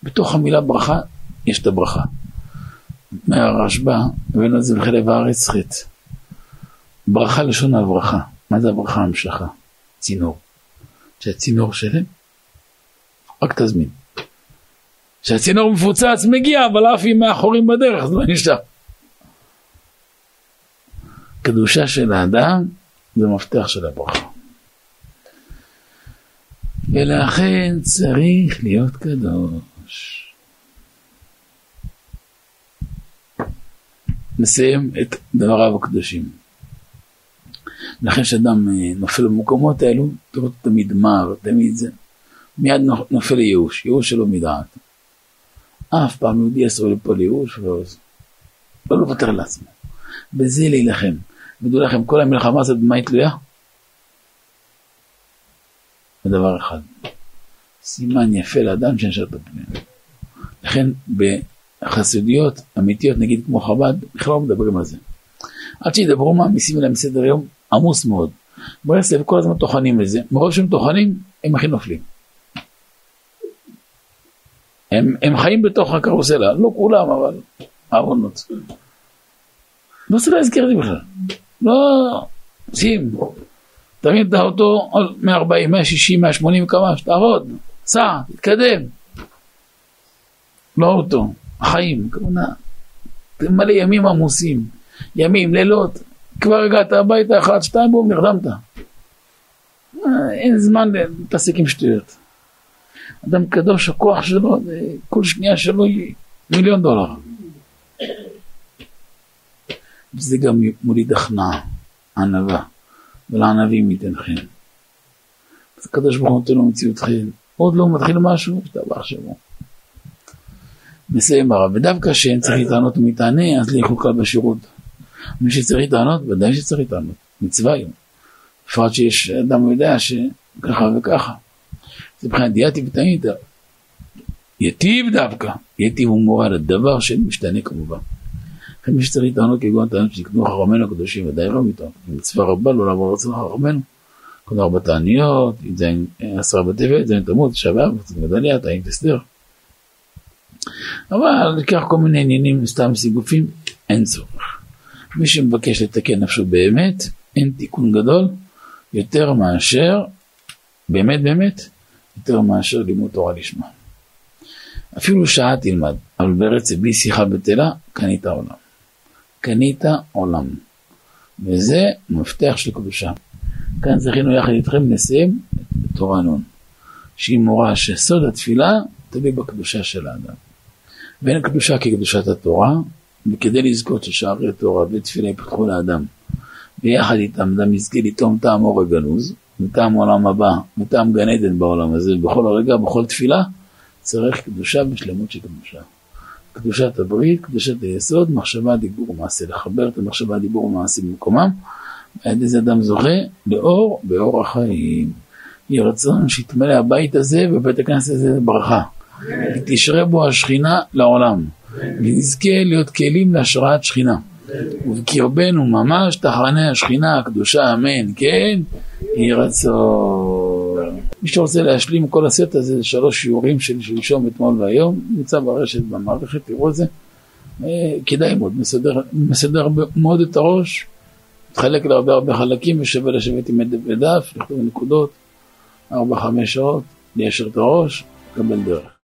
בתוך המילה ברכה יש את הברכה. מהרשב"א, הבאנו את זה בחלב הארץ חטא. ברכה לשון הברכה. מה זה הברכה המשכה? צינור. שהצינור שלם, רק תזמין. כשהצינור מפוצץ מגיע, אבל אף אם מאחורים בדרך, זה לא נשאר. קדושה של האדם זה מפתח של הברכה. ולכן צריך להיות קדוש. נסיים את דבריו הקדושים. לכן כשאדם אה, נופל במקומות האלו, תראו תמיד מר, תמיד זה, מיד נופל לייאוש, ייאוש שלא מדעת. אף פעם יהודי אסור ליפול לייאוש לא לוותר לעצמו. בזה להילחם. ודעו לכם, כל המלחמה הזאת במה היא תלויה? בדבר אחד. סימן יפה לאדם שנשאר את הפנים. לכן בחסידויות אמיתיות, נגיד כמו חב"ד, בכלל לא מדברים על זה. עד שידברו מעמיסים להם סדר יום עמוס מאוד. ברסלב כל הזמן טוחנים לזה, מרוב שהם טוחנים, הם הכי נופלים. הם, הם חיים בתוך הקרוסלה, לא כולם, אבל העוונות. לא צריך להזכיר את זה בכלל. לא, שים, תרים את האוטו 140, 160, 180 קמ"ש, תעבוד, סע, תתקדם. לא אוטו, החיים, כמובן, מלא ימים עמוסים, ימים, לילות, כבר הגעת הביתה, אחת, שתיים, בום, נרדמת. אה, אין זמן להתעסק עם שטויות. אדם קדוש, הכוח שלו, כל שנייה שלו היא מיליון דולר. וזה גם מוליד הכנעה, ענווה, ולענבים ייתן חן. אז הקדוש ברוך הוא נותן לו מציאות חן. עוד לא מתחיל משהו, השתבח שמו. מסיים הרב, ודווקא שאין צריך להתענות ומתענה, אז כלל בשירות. מי שצריך להתענות, ודאי שצריך להתענות, מצווה היום. בפרט שיש אדם יודע שככה וככה. זה מבחינת דיאטי ותענית. יטיב דווקא, יטיב הוא מורה לדבר שמשתנה כמובן. לכן מי שצריך להתענות כגון טענות שיקנו חכמינו הקדושים, ודאי לא מתענות. מצווה רבה לא לעבור אצל חכמינו. כל ארבע תעניות, י"ז עשרה בטבת, י"ז תמות, שבת, גדליה, תענית הסדר. אבל לקח כל מיני עניינים, סתם סיגופים, אין צורך. מי שמבקש לתקן נפשו באמת, אין תיקון גדול יותר מאשר, באמת באמת, יותר מאשר לימוד תורה לשמה. אפילו שעה תלמד, אבל ברצף בלי שיחה בטלה, קנית עולם. קנית עולם. וזה מפתח של קדושה. כאן זכינו יחד איתכם את תורה נון, שהיא מורה שסוד התפילה תלוי בקדושה של האדם. ואין קדושה כקדושת התורה, וכדי לזכות ששערי תורה ותפילה יפתחו לאדם, ויחד איתם אדם יזכה לטעום טעם אור הגנוז, וטעם עולם הבא, וטעם גן עדן בעולם הזה, בכל הרגע, בכל תפילה, צריך קדושה ושלמות של קדושה. קדושת הברית, קדושת היסוד, מחשבה, דיבור ומעשה, לחבר את המחשבה, דיבור ומעשה במקומם, על ידי זה אדם זוכה לאור באור החיים. יהי רצון שיתמלא הבית הזה ובית הכנסת הזה ברכה. ותשרה בו השכינה לעולם. ונזכה להיות כלים להשראת שכינה. ובקרבנו ממש תחנה השכינה הקדושה, אמן, כן, יהי רצון. מי שרוצה להשלים כל הסט הזה, שלוש שיעורים של שלשום, אתמול והיום, נמצא ברשת במערכת, תראו את זה. אה, כדאי מאוד, מסדר, מסדר מאוד את הראש, מתחלק להרבה הרבה חלקים, ושווה לשבת עם דף ודף, לכתוב נקודות, ארבע חמש שעות, ליישר את הראש, לקבל דרך.